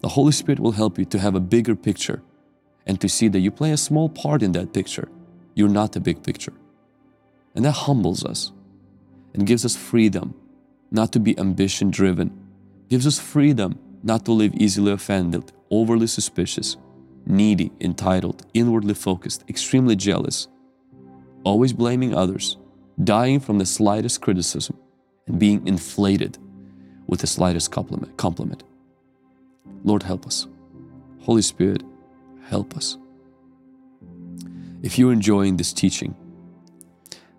the Holy Spirit will help you to have a bigger picture and to see that you play a small part in that picture. You're not the big picture. And that humbles us and gives us freedom not to be ambition driven, gives us freedom not to live easily offended, overly suspicious, needy, entitled, inwardly focused, extremely jealous, always blaming others, dying from the slightest criticism, and being inflated with the slightest compliment. compliment. Lord, help us. Holy Spirit, help us. If you're enjoying this teaching,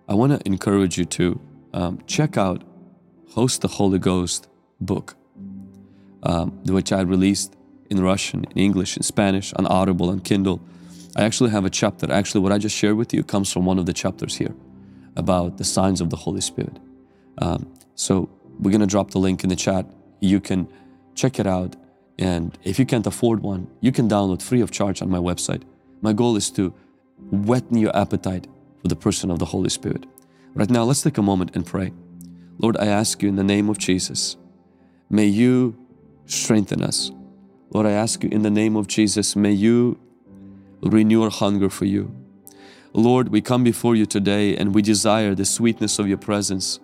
I want to encourage you to um, check out Host the Holy Ghost book, um, which I released in Russian, in English, in Spanish, on Audible, on Kindle. I actually have a chapter. Actually, what I just shared with you comes from one of the chapters here about the signs of the Holy Spirit. Um, so we're going to drop the link in the chat. You can check it out. And if you can't afford one, you can download free of charge on my website. My goal is to whet your appetite for the person of the Holy Spirit. Right now, let's take a moment and pray. Lord, I ask you in the name of Jesus, may you strengthen us. Lord, I ask you in the name of Jesus, may you renew our hunger for you. Lord, we come before you today and we desire the sweetness of your presence.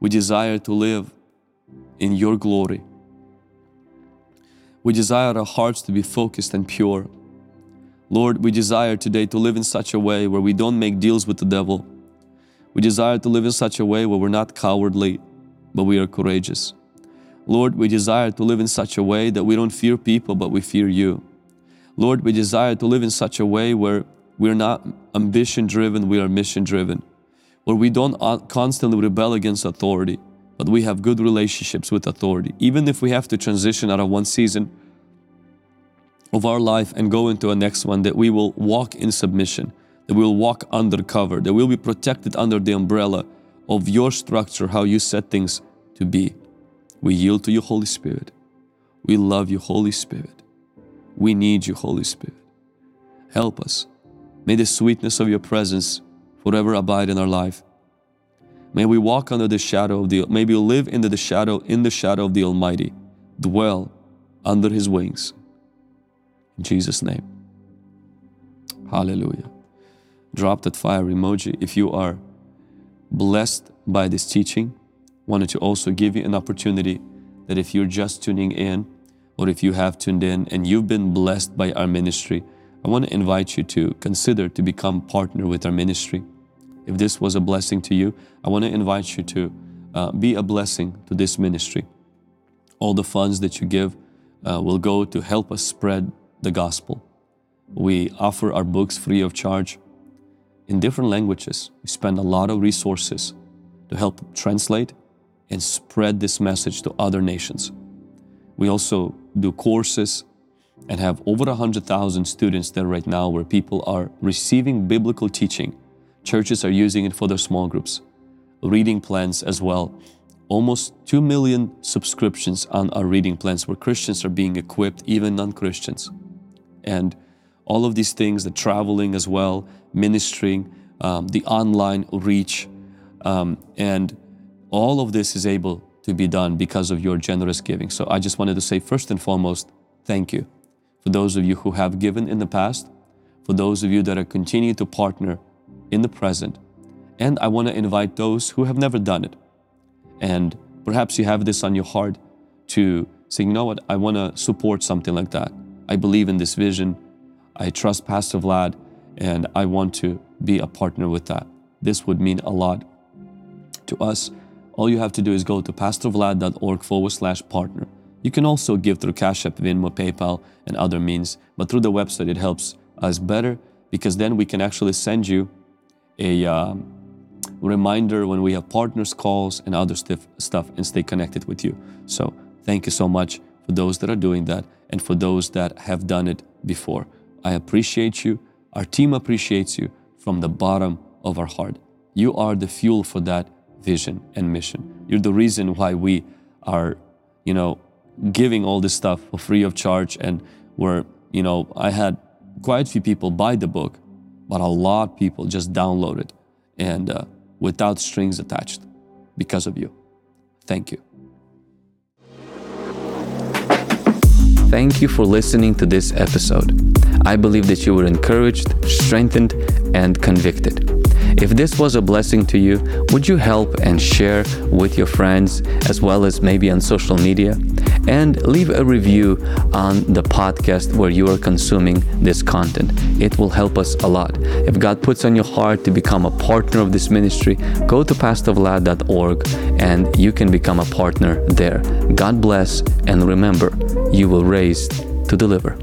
We desire to live in your glory. We desire our hearts to be focused and pure. Lord, we desire today to live in such a way where we don't make deals with the devil. We desire to live in such a way where we're not cowardly, but we are courageous. Lord, we desire to live in such a way that we don't fear people, but we fear you. Lord, we desire to live in such a way where we're not ambition driven, we are mission driven, where we don't constantly rebel against authority, but we have good relationships with authority. Even if we have to transition out of one season of our life and go into a next one, that we will walk in submission, that we will walk under cover, that we'll be protected under the umbrella of your structure, how you set things to be. We yield to you, Holy Spirit. We love you, Holy Spirit. We need you, Holy Spirit. Help us. May the sweetness of your presence forever abide in our life. May we walk under the shadow of the may we live into the shadow in the shadow of the Almighty, dwell under his wings. Jesus' name. Hallelujah. Drop that fire emoji if you are blessed by this teaching. Wanted to also give you an opportunity that if you're just tuning in, or if you have tuned in and you've been blessed by our ministry, I want to invite you to consider to become partner with our ministry. If this was a blessing to you, I want to invite you to uh, be a blessing to this ministry. All the funds that you give uh, will go to help us spread the gospel. We offer our books free of charge in different languages. We spend a lot of resources to help translate and spread this message to other nations. We also do courses and have over 100,000 students there right now where people are receiving biblical teaching. Churches are using it for their small groups, reading plans as well. Almost 2 million subscriptions on our reading plans where Christians are being equipped, even non Christians. And all of these things, the traveling as well, ministering, um, the online reach, um, and all of this is able to be done because of your generous giving. So I just wanted to say, first and foremost, thank you for those of you who have given in the past, for those of you that are continuing to partner in the present. And I want to invite those who have never done it. And perhaps you have this on your heart to say, you know what, I want to support something like that. I believe in this vision. I trust Pastor Vlad, and I want to be a partner with that. This would mean a lot to us. All you have to do is go to pastorvlad.org forward slash partner. You can also give through Cash App, Venmo, PayPal, and other means, but through the website it helps us better because then we can actually send you a um, reminder when we have partners calls and other stuff, stuff and stay connected with you. So thank you so much for those that are doing that and for those that have done it before. I appreciate you. Our team appreciates you from the bottom of our heart. You are the fuel for that vision and mission. You're the reason why we are, you know, giving all this stuff for free of charge. And we're, you know, I had quite a few people buy the book, but a lot of people just download it and uh, without strings attached because of you. Thank you. Thank you for listening to this episode. I believe that you were encouraged, strengthened, and convicted. If this was a blessing to you, would you help and share with your friends as well as maybe on social media? And leave a review on the podcast where you are consuming this content. It will help us a lot. If God puts on your heart to become a partner of this ministry, go to pastorvlad.org and you can become a partner there. God bless and remember, you will raise to deliver.